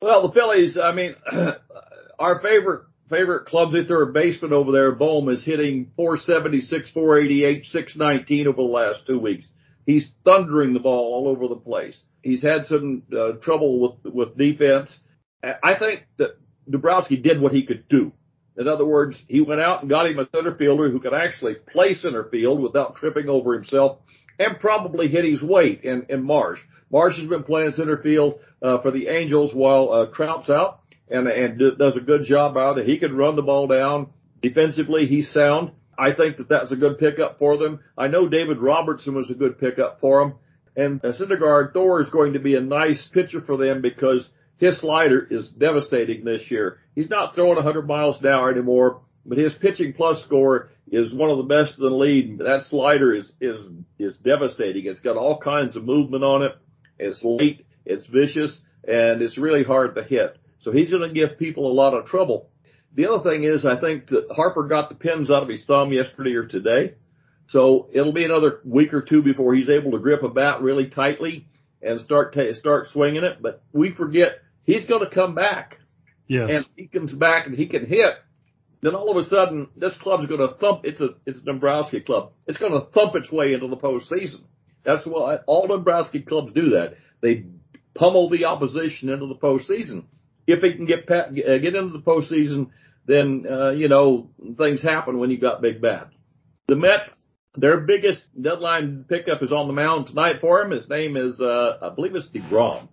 Well, the Phillies, I mean, <clears throat> our favorite favorite clubs third baseman over there, Bohm, is hitting 476, 488, 619 over the last two weeks. He's thundering the ball all over the place. He's had some uh, trouble with with defense. I think that Dombrowski did what he could do. In other words, he went out and got him a center fielder who could actually play center field without tripping over himself and probably hit his weight in, in Marsh. Marsh has been playing center field uh, for the Angels while uh, Trout's out. and and does a good job out. He can run the ball down. Defensively, he's sound. I think that that's a good pickup for them. I know David Robertson was a good pickup for them. And uh, Syndergaard Thor is going to be a nice pitcher for them because his slider is devastating this year. He's not throwing 100 miles an hour anymore, but his pitching plus score is one of the best in the league. That slider is, is, is devastating. It's got all kinds of movement on it. It's late. It's vicious and it's really hard to hit. So he's going to give people a lot of trouble. The other thing is, I think that Harper got the pins out of his thumb yesterday or today. So it'll be another week or two before he's able to grip a bat really tightly and start t- start swinging it. But we forget he's going to come back. Yes. And he comes back and he can hit. Then all of a sudden, this club's going to thump. It's a it's a Dombrowski club. It's going to thump its way into the postseason. That's why all Dombrowski clubs do that. They pummel the opposition into the postseason. If he can get uh, get into the postseason, then uh, you know things happen when you got big bad. The Mets, their biggest deadline pickup is on the mound tonight for him. His name is uh, I believe it's Degrom,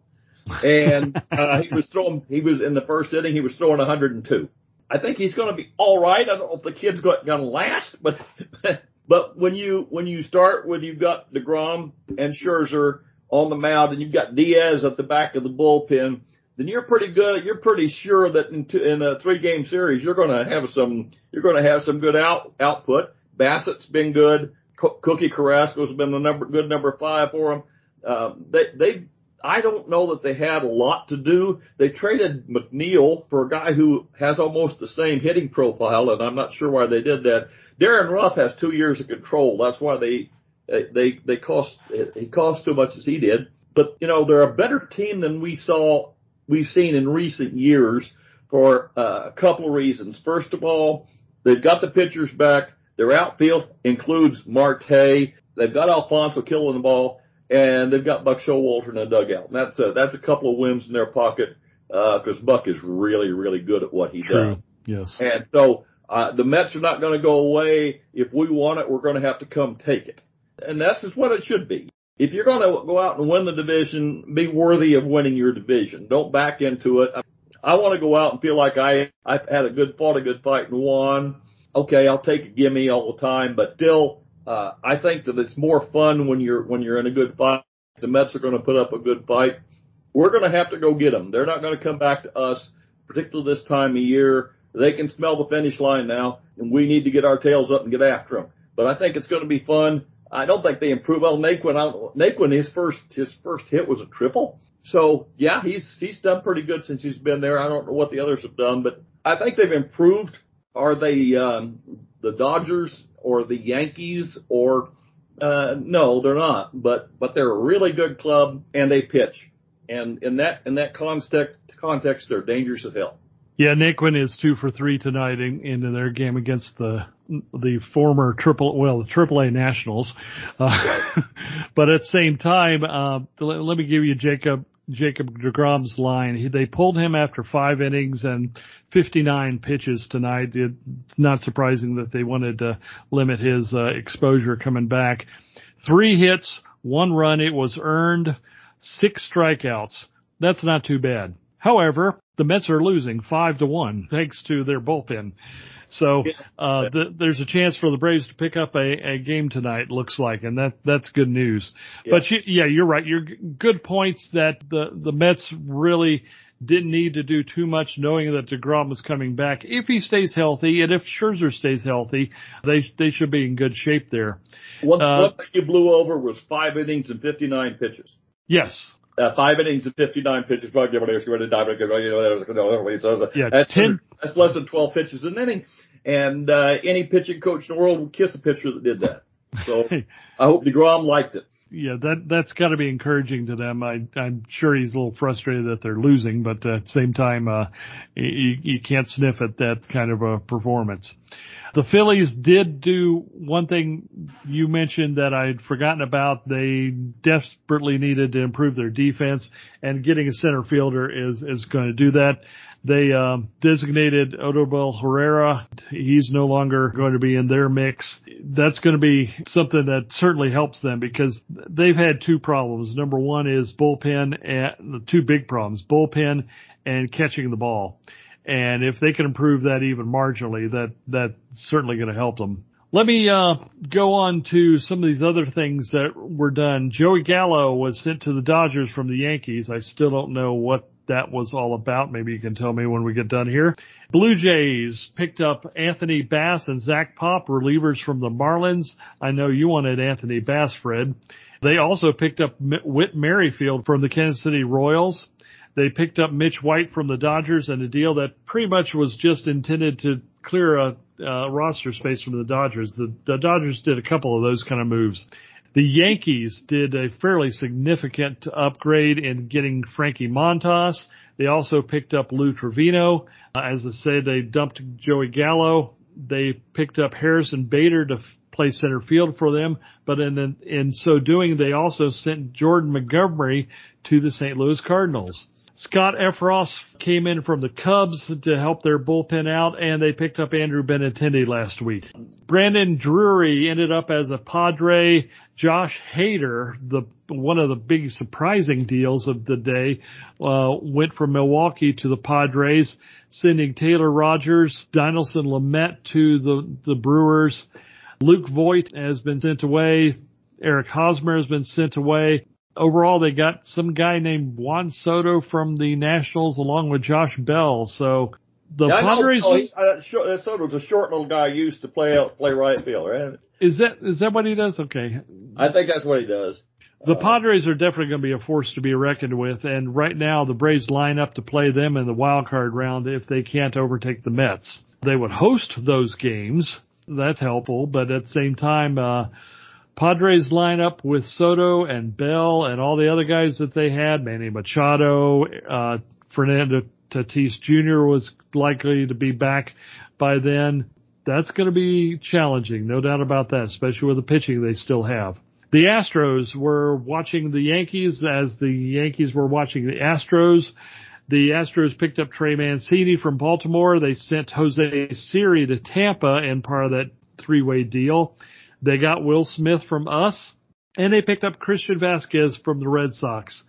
and uh, he was throwing. He was in the first inning. He was throwing 102. I think he's going to be all right. I don't know if the kid's going to last, but <laughs> but when you when you start when you've got Degrom and Scherzer on the mound and you've got Diaz at the back of the bullpen, then you're pretty good. You're pretty sure that in, two, in a three game series you're going to have some you're going to have some good out output. Bassitt's been good. Cookie Carrasco's been the number good number five for them. Uh, they they I don't know that they had a lot to do. They traded McNeil for a guy who has almost the same hitting profile, and I'm not sure why they did that. Darin Ruf has two years of control. That's why they they they cost he cost so much as he did. But you know they're a better team than we saw we've seen in recent years for uh, a couple of reasons. First of all, they've got the pitchers back. Their outfield includes Marte. They've got Alonso killing the ball, and they've got Buck Showalter in the dugout. And that's a, that's a couple of wins in their pocket because uh, Buck is really really good at what he True. does. Yes. And so uh, the Mets are not going to go away. If we want it, we're going to have to come take it. And that's just what it should be. If you're going to go out and win the division, be worthy of winning your division. Don't back into it. I want to go out and feel like I, I've had a good, fought a good fight and won. Okay, I'll take a gimme all the time, but still, uh, I think that it's more fun when you're, when you're in a good fight. The Mets are going to put up a good fight. We're going to have to go get them. They're not going to come back to us, particularly this time of year. They can smell the finish line now, and we need to get our tails up and get after them. But I think it's going to be fun. I don't think they improve. Well, Naquin, Naquin, his first his first hit was a triple. So yeah, he's he's done pretty good since he's been there. I don't know what the others have done, but I think they've improved. Are they um, the Dodgers or the Yankees or uh, no, they're not. But but they're a really good club and they pitch. And in that in that context context, they're dangerous as hell. Yeah, Naquin is two for three tonight in, in their game against the the former triple well the Triple A Nationals. Uh, <laughs> but at the same time, uh, let, let, me give you Jacob Jacob Degrom's line. He, they pulled him after five innings and 59 pitches tonight. It's not surprising that they wanted to limit his uh, exposure coming back. Three hits, one run. It was earned. Six strikeouts. That's not too bad. However, the Mets are losing five to one thanks to their bullpen. So uh, the, there's a chance for the Braves to pick up a, a game tonight. Looks like, and that that's good news. Yeah. But you, yeah, you're right. You're good points that the the Mets really didn't need to do too much, knowing that Degrom was coming back. If he stays healthy, and if Scherzer stays healthy, they they should be in good shape there. One, uh, one thing you blew over was five innings and 59 pitches. Yes, uh, five innings and 59 pitches. Well, give it, she went a dive. Yeah, that's, 10. That's less than 12 pitches an inning. And, uh, any pitching coach in the world would kiss a pitcher that did that. So <laughs> I hope DeGrom liked it. Yeah, that, that's gotta be encouraging to them. I, I'm sure he's a little frustrated that they're losing, but at the same time, uh, you, you can't sniff at that kind of a performance. The Phillies did do one thing you mentioned that I'd forgotten about. They desperately needed to improve their defense and getting a center fielder is, is going to do that. They um, designated Odubel Herrera. He's no longer going to be in their mix. That's going to be something that certainly helps them because they've had two problems. Number one is bullpen and two big problems, bullpen and catching the ball. And if they can improve that even marginally, that that's certainly going to help them. Let me uh, go on to some of these other things that were done. Joey Gallo was sent to the Dodgers from the Yankees. I still don't know what that was all about. Maybe you can tell me when we get done here. Blue Jays picked up Anthony Bass and Zach Pop, relievers from the Marlins. I know you wanted Anthony Bass, Fred. They also picked up Whit Merrifield from the Kansas City Royals. They picked up Mitch White from the Dodgers and a deal that pretty much was just intended to clear a, roster space from the Dodgers. The, the Dodgers did a couple of those kind of moves. The Yankees did a fairly significant upgrade in getting Frankie Montas. They also picked up Lou Trivino. Uh, as I said, they dumped Joey Gallo. They picked up Harrison Bader to f- play center field for them, but in in so doing, they also sent Jordan Montgomery to the St. Louis Cardinals. Scott Effross came in from the Cubs to help their bullpen out, and they picked up Andrew Benintendi last week. Brandon Drury ended up as a Padre. Josh Hader, the one of the big surprising deals of the day, uh, went from Milwaukee to the Padres, sending Taylor Rogers, Dinelson Lamet to the the Brewers. Luke Voit has been sent away. Eric Hosmer has been sent away overall, they got some guy named Juan Soto from the Nationals along with Josh Bell. So the yeah, Padres. Oh, he, uh, short, uh, Soto's a short little guy used to play out, play right field, right? Is that is that what he does? Okay. I think that's what he does. The uh, Padres are definitely going to be a force to be reckoned with, and right now the Braves line up to play them in the wild card round if they can't overtake the Mets. They would host those games. That's helpful, but at the same time, uh, Padres lineup with Soto and Bell and all the other guys that they had, Manny Machado, uh, Fernando Tatis Jr. was likely to be back by then. That's going to be challenging, no doubt about that, especially with the pitching they still have. The Astros were watching the Yankees as the Yankees were watching the Astros. The Astros picked up Trey Mancini from Baltimore. They sent Jose Siri to Tampa in part of that three-way deal. They got Will Smith from us, and they picked up Christian Vázquez from the Red Sox.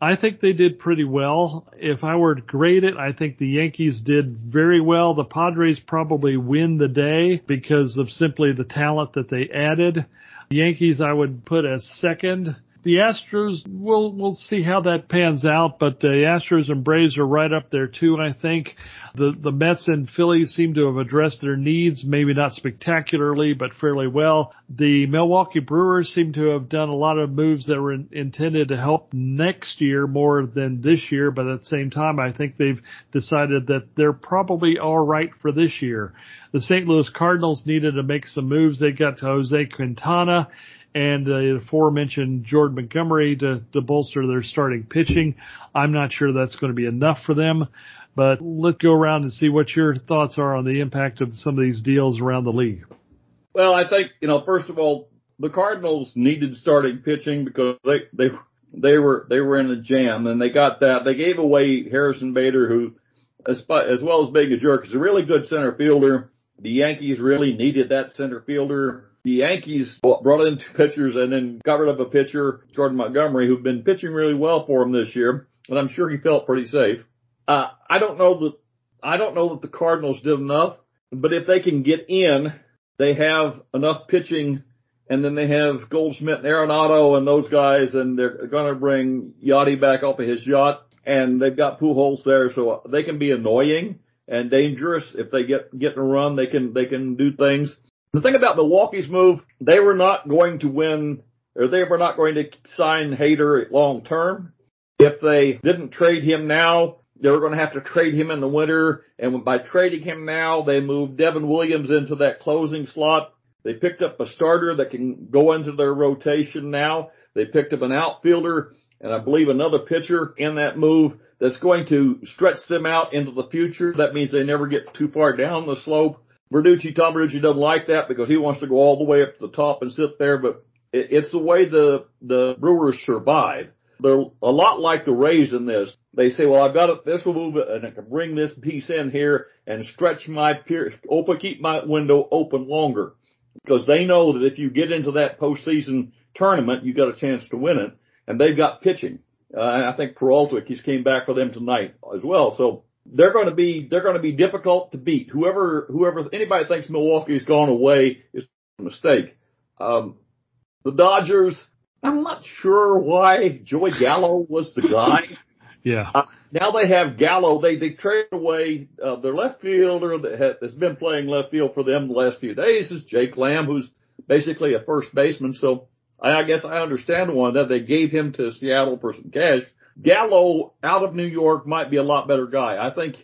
I think they did pretty well. If I were to grade it, I think the Yankees did very well. The Padres probably win the day because of simply the talent that they added. The Yankees I would put as second the Astros, we'll, we'll see how that pans out, but the Astros and Braves are right up there too, I think. The, the Mets and Phillies seem to have addressed their needs, maybe not spectacularly, but fairly well. The Milwaukee Brewers seem to have done a lot of moves that were in, intended to help next year more than this year, but at the same time, I think they've decided that they're probably alright for this year. The St. Louis Cardinals needed to make some moves. They got to Jose Quintana and the aforementioned Jordan Montgomery to, to bolster their starting pitching. I'm not sure that's going to be enough for them, but let's go around and see what your thoughts are on the impact of some of these deals around the league. Well, I think, you know, first of all, the Cardinals needed starting pitching because they, they, they were, they were in a jam and they got that. They gave away Harrison Bader, who, as, as well as being a jerk, is a really good center fielder. The Yankees really needed that center fielder the Yankees brought in two pitchers and then got rid of a pitcher, Jordan Montgomery, who've been pitching really well for him this year, and I'm sure he felt pretty safe. Uh, I don't know that I don't know that the Cardinals did enough, but if they can get in, they have enough pitching, and then they have Goldschmidt and Arenado and those guys, and they're going to bring Yachty back off of his yacht, and they've got Pujols there, so they can be annoying and dangerous if they get get in a run. They can they can do things. The thing about Milwaukee's move, they were not going to win, or they were not going to sign Hader long term. If they didn't trade him now, they were going to have to trade him in the winter. And by trading him now, they moved Devin Williams into that closing slot. They picked up a starter that can go into their rotation now. They picked up an outfielder and I believe another pitcher in that move that's going to stretch them out into the future. That means they never get too far down the slope. Verducci, Tom Verducci doesn't like that because he wants to go all the way up to the top and sit there, but it, it's the way the, the Brewers survive. They're a lot like the Rays in this. They say, well, I've got it, this will move it and I can bring this piece in here and stretch my pier, open, keep my window open longer because they know that if you get into that postseason tournament, you got a chance to win it and they've got pitching. Uh, I think Peralta, he's came back for them tonight as well. So they're going to be, they're going to be difficult to beat. Whoever, whoever, anybody thinks Milwaukee's gone away is a mistake. Um, the Dodgers, I'm not sure why Joey Gallo was the guy. <laughs> yeah. Uh, now they have Gallo. They they traded away uh, their left fielder that has, has been playing left field for them the last few days is Jake Lamb, who's basically a first baseman. So I, I guess I understand one that they gave him to Seattle for some cash. Gallo out of New York might be a lot better guy. I think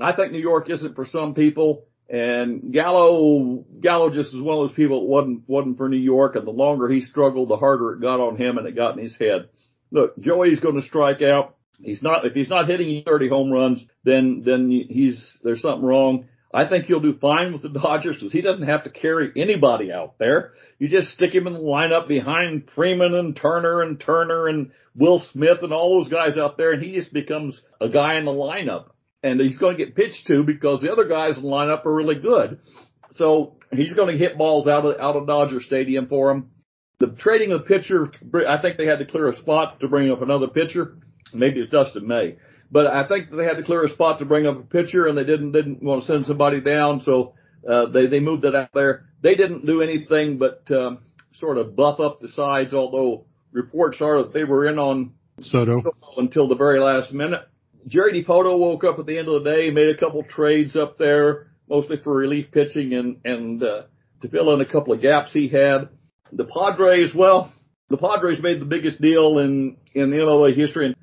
I think New York isn't for some people. And Gallo, Gallo just is one of those people that wasn't, wasn't for New York. And the longer he struggled, the harder it got on him and it got in his head. Look, Joey's going to strike out. He's not, if he's not hitting 30 home runs, then, then he's, there's something wrong. I think he'll do fine with the Dodgers because he doesn't have to carry anybody out there. You just stick him in the lineup behind Freeman and Turner and Turner and Will Smith and all those guys out there and he just becomes a guy in the lineup and he's going to get pitched to because the other guys in the lineup are really good. So he's going to hit balls out of out of Dodger Stadium for him. The trading of the pitcher, I think they had to clear a spot to bring up another pitcher. Maybe it's Dustin May, but I think they had to clear a spot to bring up a pitcher, and they didn't didn't want to send somebody down, so uh, they they moved it out there. They didn't do anything but um, sort of buff up the sides, although reports are that they were in on Soto until the very last minute. Jerry Dipoto woke up at the end of the day, made a couple trades up there, mostly for relief pitching and, and, uh, to fill in a couple of gaps he had. The Padres, well, the Padres made the biggest deal in, in MLB history. And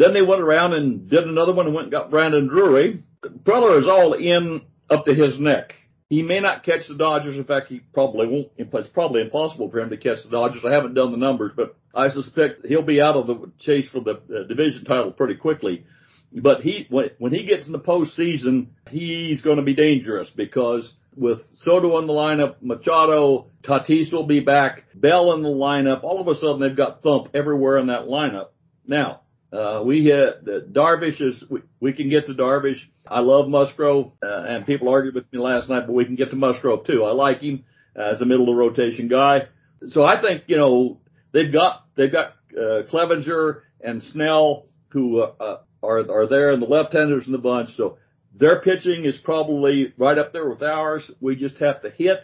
then they went around and did another one and went and got Brandon Drury. Preller is all in up to his neck. He may not catch the Dodgers. In fact, he probably won't. It's probably impossible for him to catch the Dodgers. I haven't done the numbers, but I suspect he'll be out of the chase for the division title pretty quickly. But he, when he gets in the postseason, he's going to be dangerous because with Soto in the lineup, Machado, Tatis will be back, Bell in the lineup. All of a sudden, they've got thump everywhere in that lineup. Now, uh, we hit the Darvish is we, we can get to Darvish. I love Musgrove, uh, and people argued with me last night, but we can get to Musgrove too. I like him as a middle of rotation guy. So I think you know they've got they've got uh, Clevinger and Snell who uh, uh are are there and the left-handers in the bunch. So their pitching is probably right up there with ours. We just have to hit.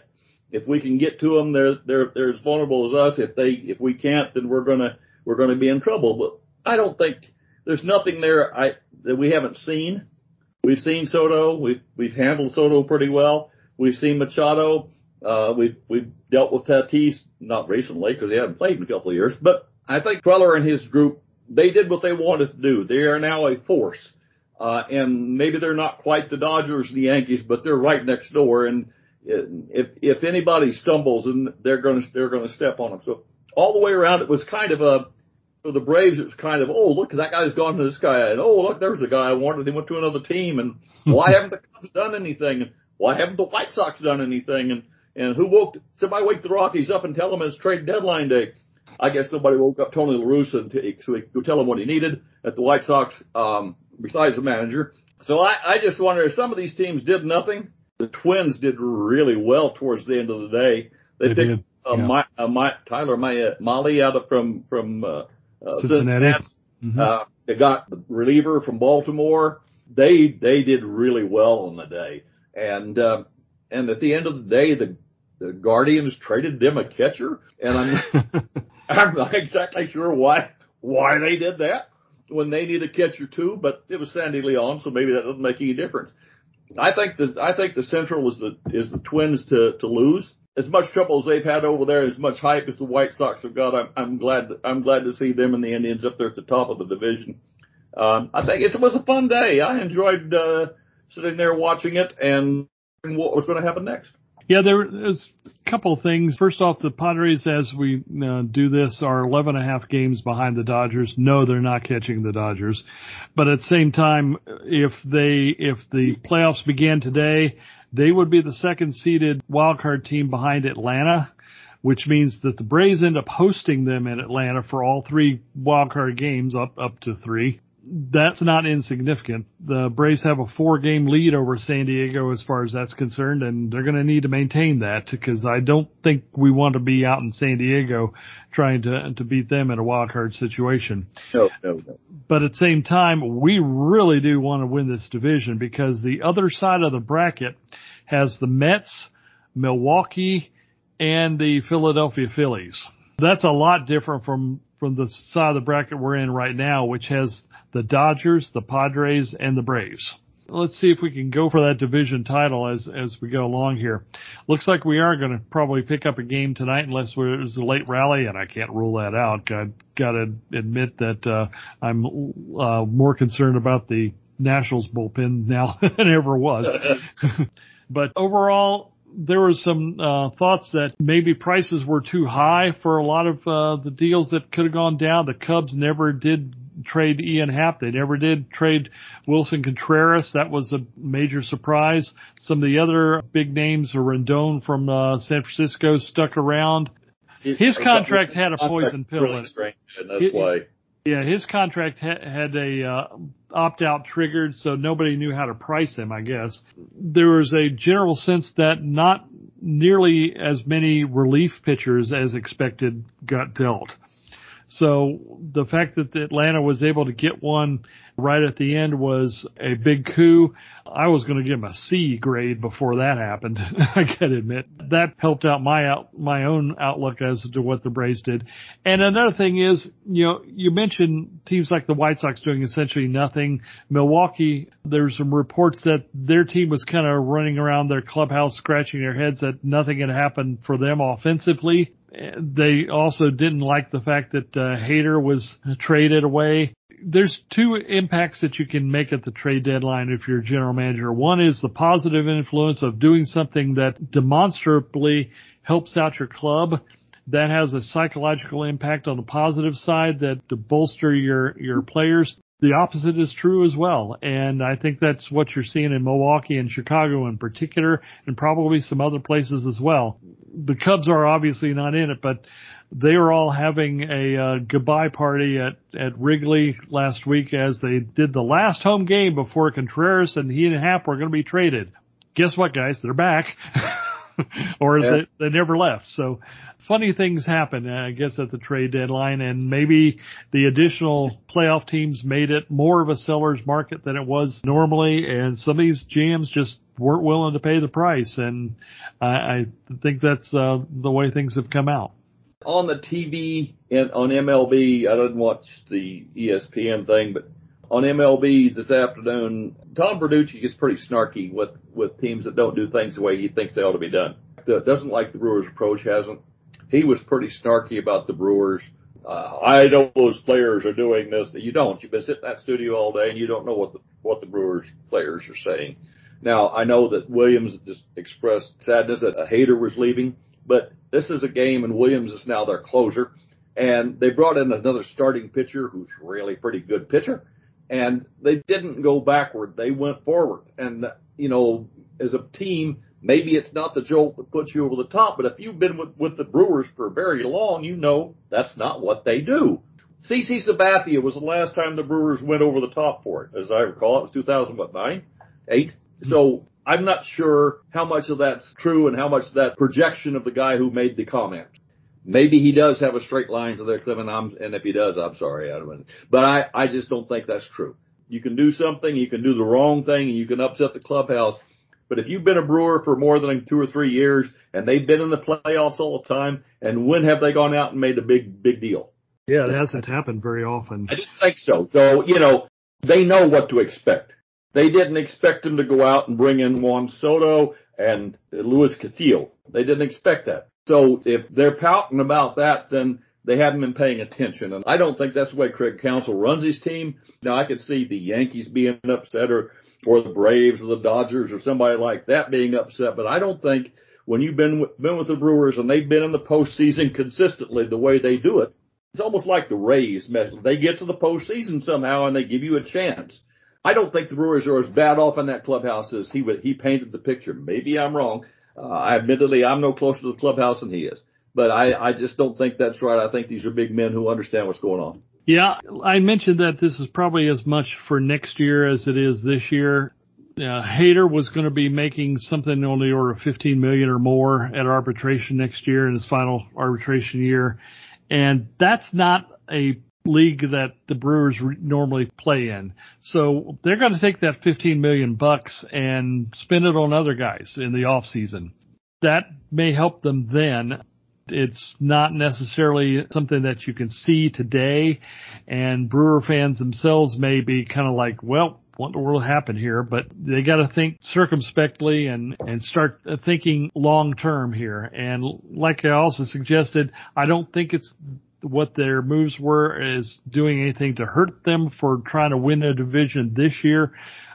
If we can get to them, they're they're they're as vulnerable as us. If they if we can't, then we're gonna we're gonna be in trouble. But I don't think there's nothing there I that we haven't seen. We've seen Soto. We've we've handled Soto pretty well. We've seen Machado. Uh, we've we've dealt with Tatis not recently because he hasn't played in a couple of years. But I think Preller and his group they did what they wanted to do. They are now a force. Uh, and maybe they're not quite the Dodgers and the Yankees, but they're right next door. And if, if anybody stumbles and they're going to, they're going to step on them. So all the way around, it was kind of a, for the Braves, it was kind of, oh, look, that guy's gone to this guy. And oh, look, there's a guy I wanted. He went to another team. And <laughs> why haven't the Cubs done anything? And why haven't the White Sox done anything? And, and who woke, somebody wake the Rockies up and tell them it's trade deadline day. I guess nobody woke up Tony La Russa so he could tell him what he needed at the White Sox, um, besides the manager. So I, I just wonder if some of these teams did nothing. The Twins did really well towards the end of the day. They, They picked did, uh, yeah. my, uh, my, Tyler my, uh, Molly out of from from uh, uh, Cincinnati. Mhm. Uh, they got the reliever from Baltimore. They they did really well on the day, and uh, and at the end of the day, the the Guardians traded them a catcher, and I'm <laughs> I'm not exactly sure why why they did that when they need a catcher too, but it was Sandy Leon, so maybe that doesn't make any difference. I think the I think the Central is the is the Twins to to lose. As much trouble as they've had over there, as much hype as the White Sox have got, I'm, I'm glad I'm glad to see them and the Indians up there at the top of the division. Um, I think it was a fun day. I enjoyed uh, sitting there watching it and what was going to happen next. Yeah, there, there's a couple of things. First off, the Padres, as we uh, do this, are 11 and a half games behind the Dodgers. No, they're not catching the Dodgers. But at the same time, if they, if the playoffs began today, They would be the second seeded wildcard team behind Atlanta, which means that the Braves end up hosting them in Atlanta for all three wildcard games up, up to three that's not insignificant. The Braves have a four game lead over San Diego as far as that's concerned, and they're going to need to maintain that because I don't think we want to be out in San Diego trying to, to beat them in a wild card situation. No, no, no. But at the same time, we really do want to win this division because the other side of the bracket has the Mets, Milwaukee, and the Philadelphia Phillies. That's a lot different from from the side of the bracket we're in right now, which has the Dodgers, the Padres, and the Braves. Let's see if we can go for that division title as as we go along here. Looks like we are going to probably pick up a game tonight unless there's a late rally, and I can't rule that out. I've got to admit that uh, I'm uh, more concerned about the Nationals bullpen now <laughs> than ever was. <laughs> but overall, there were some uh, thoughts that maybe prices were too high for a lot of uh, the deals that could have gone down. The Cubs never did trade Ian Happ. They never did trade Willson Contreras. That was a major surprise. Some of the other big names, Rendon from uh, San Francisco, stuck around. His contract had a poison pill in it. That's why. Yeah, his contract ha- had a uh, opt out triggered, so nobody knew how to price him. I guess there was a general sense that not nearly as many relief pitchers as expected got dealt. So the fact that Atlanta was able to get one right at the end was a big coup. I was going to give him a C grade before that happened. <laughs> I gotta admit that helped out my out, my own outlook as to what the Braves did. And another thing is, you know, you mentioned teams like the White Sox doing essentially nothing. Milwaukee, there's some reports that their team was kind of running around their clubhouse scratching their heads that nothing had happened for them offensively. They also didn't like the fact that uh, Hader was traded away. There's two impacts that you can make at the trade deadline if you're a general manager. One is the positive influence of doing something that demonstrably helps out your club. That has a psychological impact on the positive side that to bolster your, your players the opposite is true as well. And I think that's what you're seeing in Milwaukee and Chicago in particular, and probably some other places as well. The Cubs are obviously not in it, but they are all having a uh, goodbye party at, at Wrigley last week as they did the last home game before Contreras and he and Happ were going to be traded. Guess what, guys? They're back. <laughs> <laughs> or yeah. they, they never left. So funny things happen, I guess, at the trade deadline, and maybe the additional playoff teams made it more of a seller's market than it was normally, and some of these GMs just weren't willing to pay the price, and I, I think that's uh, the way things have come out. On the TV and on MLB, I didn't watch the ESPN thing, but on MLB this afternoon, Tom Verducci is pretty snarky with, with teams that don't do things the way he thinks they ought to be done. Doesn't like the Brewers approach, hasn't. He was pretty snarky about the Brewers. Uh, I know those players are doing this. You don't. You've been sitting in that studio all day and you don't know what the, what the Brewers players are saying. Now, I know that Williams just expressed sadness that a Hader was leaving, but this is a game and Williams is now their closer. And they brought in another starting pitcher who's really pretty good pitcher and they didn't go backward. They went forward. And, you know, as a team, maybe it's not the jolt that puts you over the top, but if you've been with, with the Brewers for very long, you know that's not what they do. CC Sabathia was the last time the Brewers went over the top for it. As I recall, it was 2009, 8. Mm-hmm. So I'm not sure how much of that's true and how much that projection of the guy who made the comment. Maybe he does have a straight line to their cliff, and I'm, and if he does, I'm sorry, I don't. But I, I just don't think that's true. You can do something, you can do the wrong thing, and you can upset the clubhouse. But if you've been a brewer for more than two or three years, and they've been in the playoffs all the time, and when have they gone out and made a big, big deal? Yeah, it hasn't happened very often. I didn't think so. So, you know, they know what to expect. They didn't expect him to go out and bring in Juan Soto and Luis Castillo. They didn't expect that. So if they're pouting about that, then they haven't been paying attention. And I don't think that's the way Craig Counsell runs his team. Now I could see the Yankees being upset or, or the Braves or the Dodgers or somebody like that being upset, but I don't think when you've been been with the Brewers and they've been in the postseason consistently the way they do it, it's almost like the Rays. They get to the postseason somehow and they give you a chance. I don't think the Brewers are as bad off in that clubhouse as he would, he painted the picture. Maybe I'm wrong. Uh, I admittedly, I'm no closer to the clubhouse than he is, but I, I just don't think that's right. I think these are big men who understand what's going on. Yeah, I mentioned that this is probably as much for next year as it is this year. Uh, Hader was going to be making something on the order of 15 million or more at arbitration next year in his final arbitration year. And that's not a league that the Brewers normally play in. So they're going to take that 15 million bucks and spend it on other guys in the off season. That may help them then. It's not necessarily something that you can see today and Brewer fans themselves may be kind of like, well, what in the world happened here? But they got to think circumspectly and, and start thinking long term here. And like I also suggested, I don't think it's what their moves were is doing anything to hurt them for trying to win a division this year.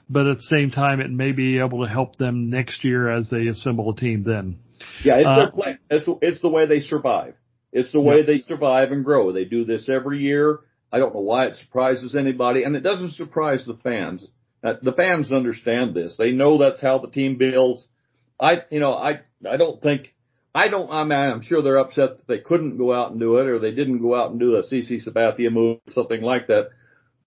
But at the same time, it may be able to help them next year as they assemble a team then. Yeah, it's uh, their plan. It's, it's the way they survive. It's the way yeah. they survive and grow. They do this every year. I don't know why it surprises anybody, and it doesn't surprise the fans. Uh, the fans understand this. They know that's how the team builds. I, you know, I, I don't think I don't, I mean, I'm sure they're upset that they couldn't go out and do it or they didn't go out and do a CC Sabathia move or something like that.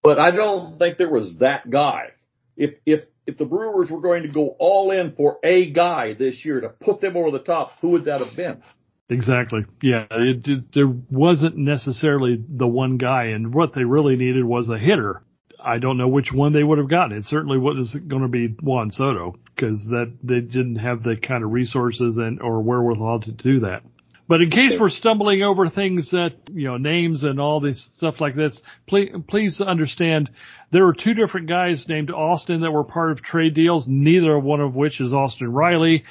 But I don't think there was that guy. If, if, if the Brewers were going to go all in for a guy this year to put them over the top, who would that have been? Exactly. Yeah. It, it, there wasn't necessarily the one guy and what they really needed was a hitter. I don't know which one they would have gotten. It certainly wasn't going to be Juan Soto because that they didn't have the kind of resources and or wherewithal to do that. But in case we're stumbling over things that, you know, names and all this stuff like this, please, please understand there were two different guys named Austin that were part of trade deals, neither one of which is Austin Riley.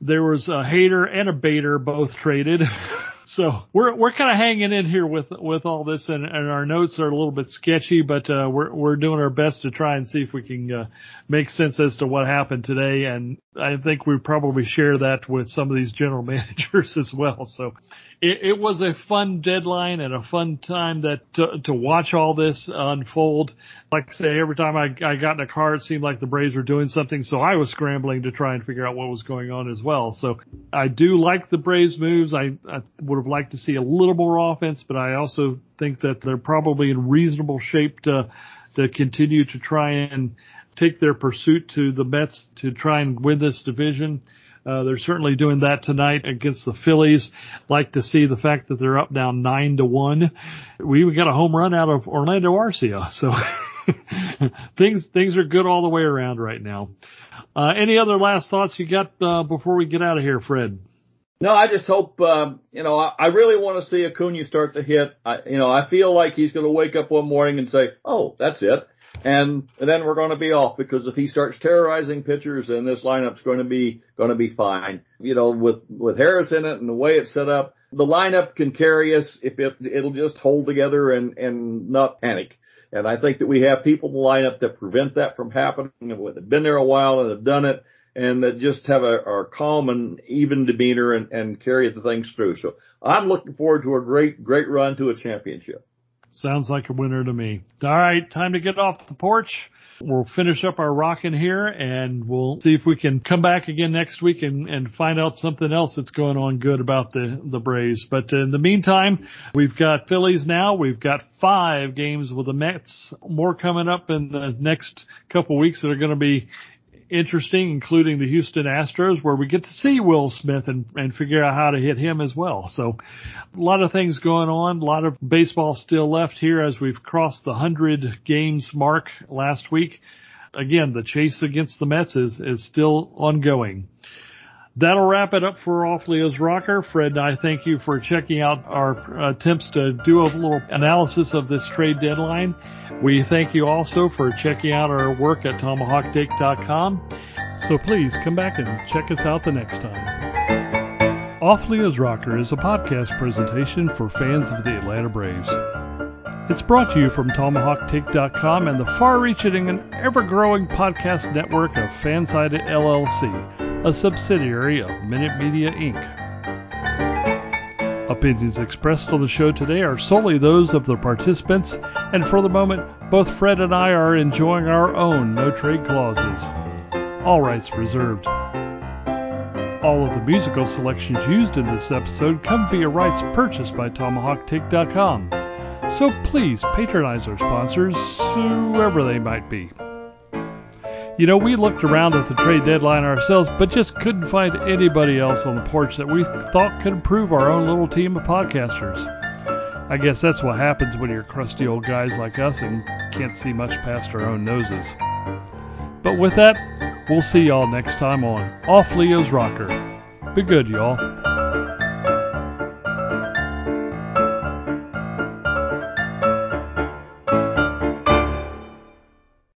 There was a Hader and a Bader both traded. <laughs> So we're we're kind of hanging in here with with all this, and, and our notes are a little bit sketchy, but uh, we're we're doing our best to try and see if we can uh, make sense as to what happened today. And I think we probably share that with some of these general <laughs> managers as well. So it, it was a fun deadline and a fun time that to, to watch all this unfold. Like I say, every time I, I got in a car, it seemed like the Braves were doing something. So I was scrambling to try and figure out what was going on as well. So I do like the Braves moves. I, I would have liked to see a little more offense, but I also think that they're probably in reasonable shape to, to continue to try and take their pursuit to the Mets to try and win this division. Uh, they're certainly doing that tonight against the Phillies. Like to see the fact that they're up down nine to one. We even got a home run out of Orlando Arcia. <laughs> So <laughs> things, things are good all the way around right now. Uh, any other last thoughts you got, uh, before we get out of here, Fred? No, I just hope, uh, you know, I, I really want to see Acuna start to hit. I, you know, I feel like he's going to wake up one morning and say, oh, that's it and, and then we're going to be off because if he starts terrorizing pitchers, then this lineup's going to be going to be fine. You know, with with Harris in it and the way it's set up, the lineup can carry us if it it'll just hold together and and not panic. And I think that we have people in the lineup that prevent that from happening and have been there a while and have done it and that just have a, calm and even demeanor and, and carry the things through. So I'm looking forward to a great, great run to a championship. Sounds like a winner to me. All right, time to get off the porch. We'll finish up our rocking here and we'll see if we can come back again next week and, and find out something else that's going on good about the, the Braves. But in the meantime, we've got Phillies now. We've got five games with the Mets. More coming up in the next couple weeks that are going to be interesting, including the Houston Astros, where we get to see Will Smith and, and figure out how to hit him as well. So a lot of things going on, a lot of baseball still left here as we've crossed the hundred games mark last week. Again, the chase against the Mets is, is still ongoing. That'll wrap it up for Off Leo's Rocker. Fred, I thank you for checking out our attempts to do a little analysis of this trade deadline. We thank you also for checking out our work at tomahawktake.com. So please come back and check us out the next time. Off Leo's Rocker is a podcast presentation for fans of the Atlanta Braves. It's brought to you from TomahawkTake.com and the far-reaching and ever-growing podcast network of Fansided LLC, a subsidiary of Minute Media Inc. Opinions expressed on the show today are solely those of the participants, and for the moment, both Fred and I are enjoying our own no trade clauses. All rights reserved. All of the musical selections used in this episode come via rights purchased by TomahawkTake.com. So please patronize our sponsors, whoever they might be. You know, we looked around at the trade deadline ourselves, but just couldn't find anybody else on the porch that we thought could improve our own little team of podcasters. I guess that's what happens when you're crusty old guys like us and can't see much past our own noses. But with that, we'll see y'all next time on Off Leo's Rocker. Be good, y'all.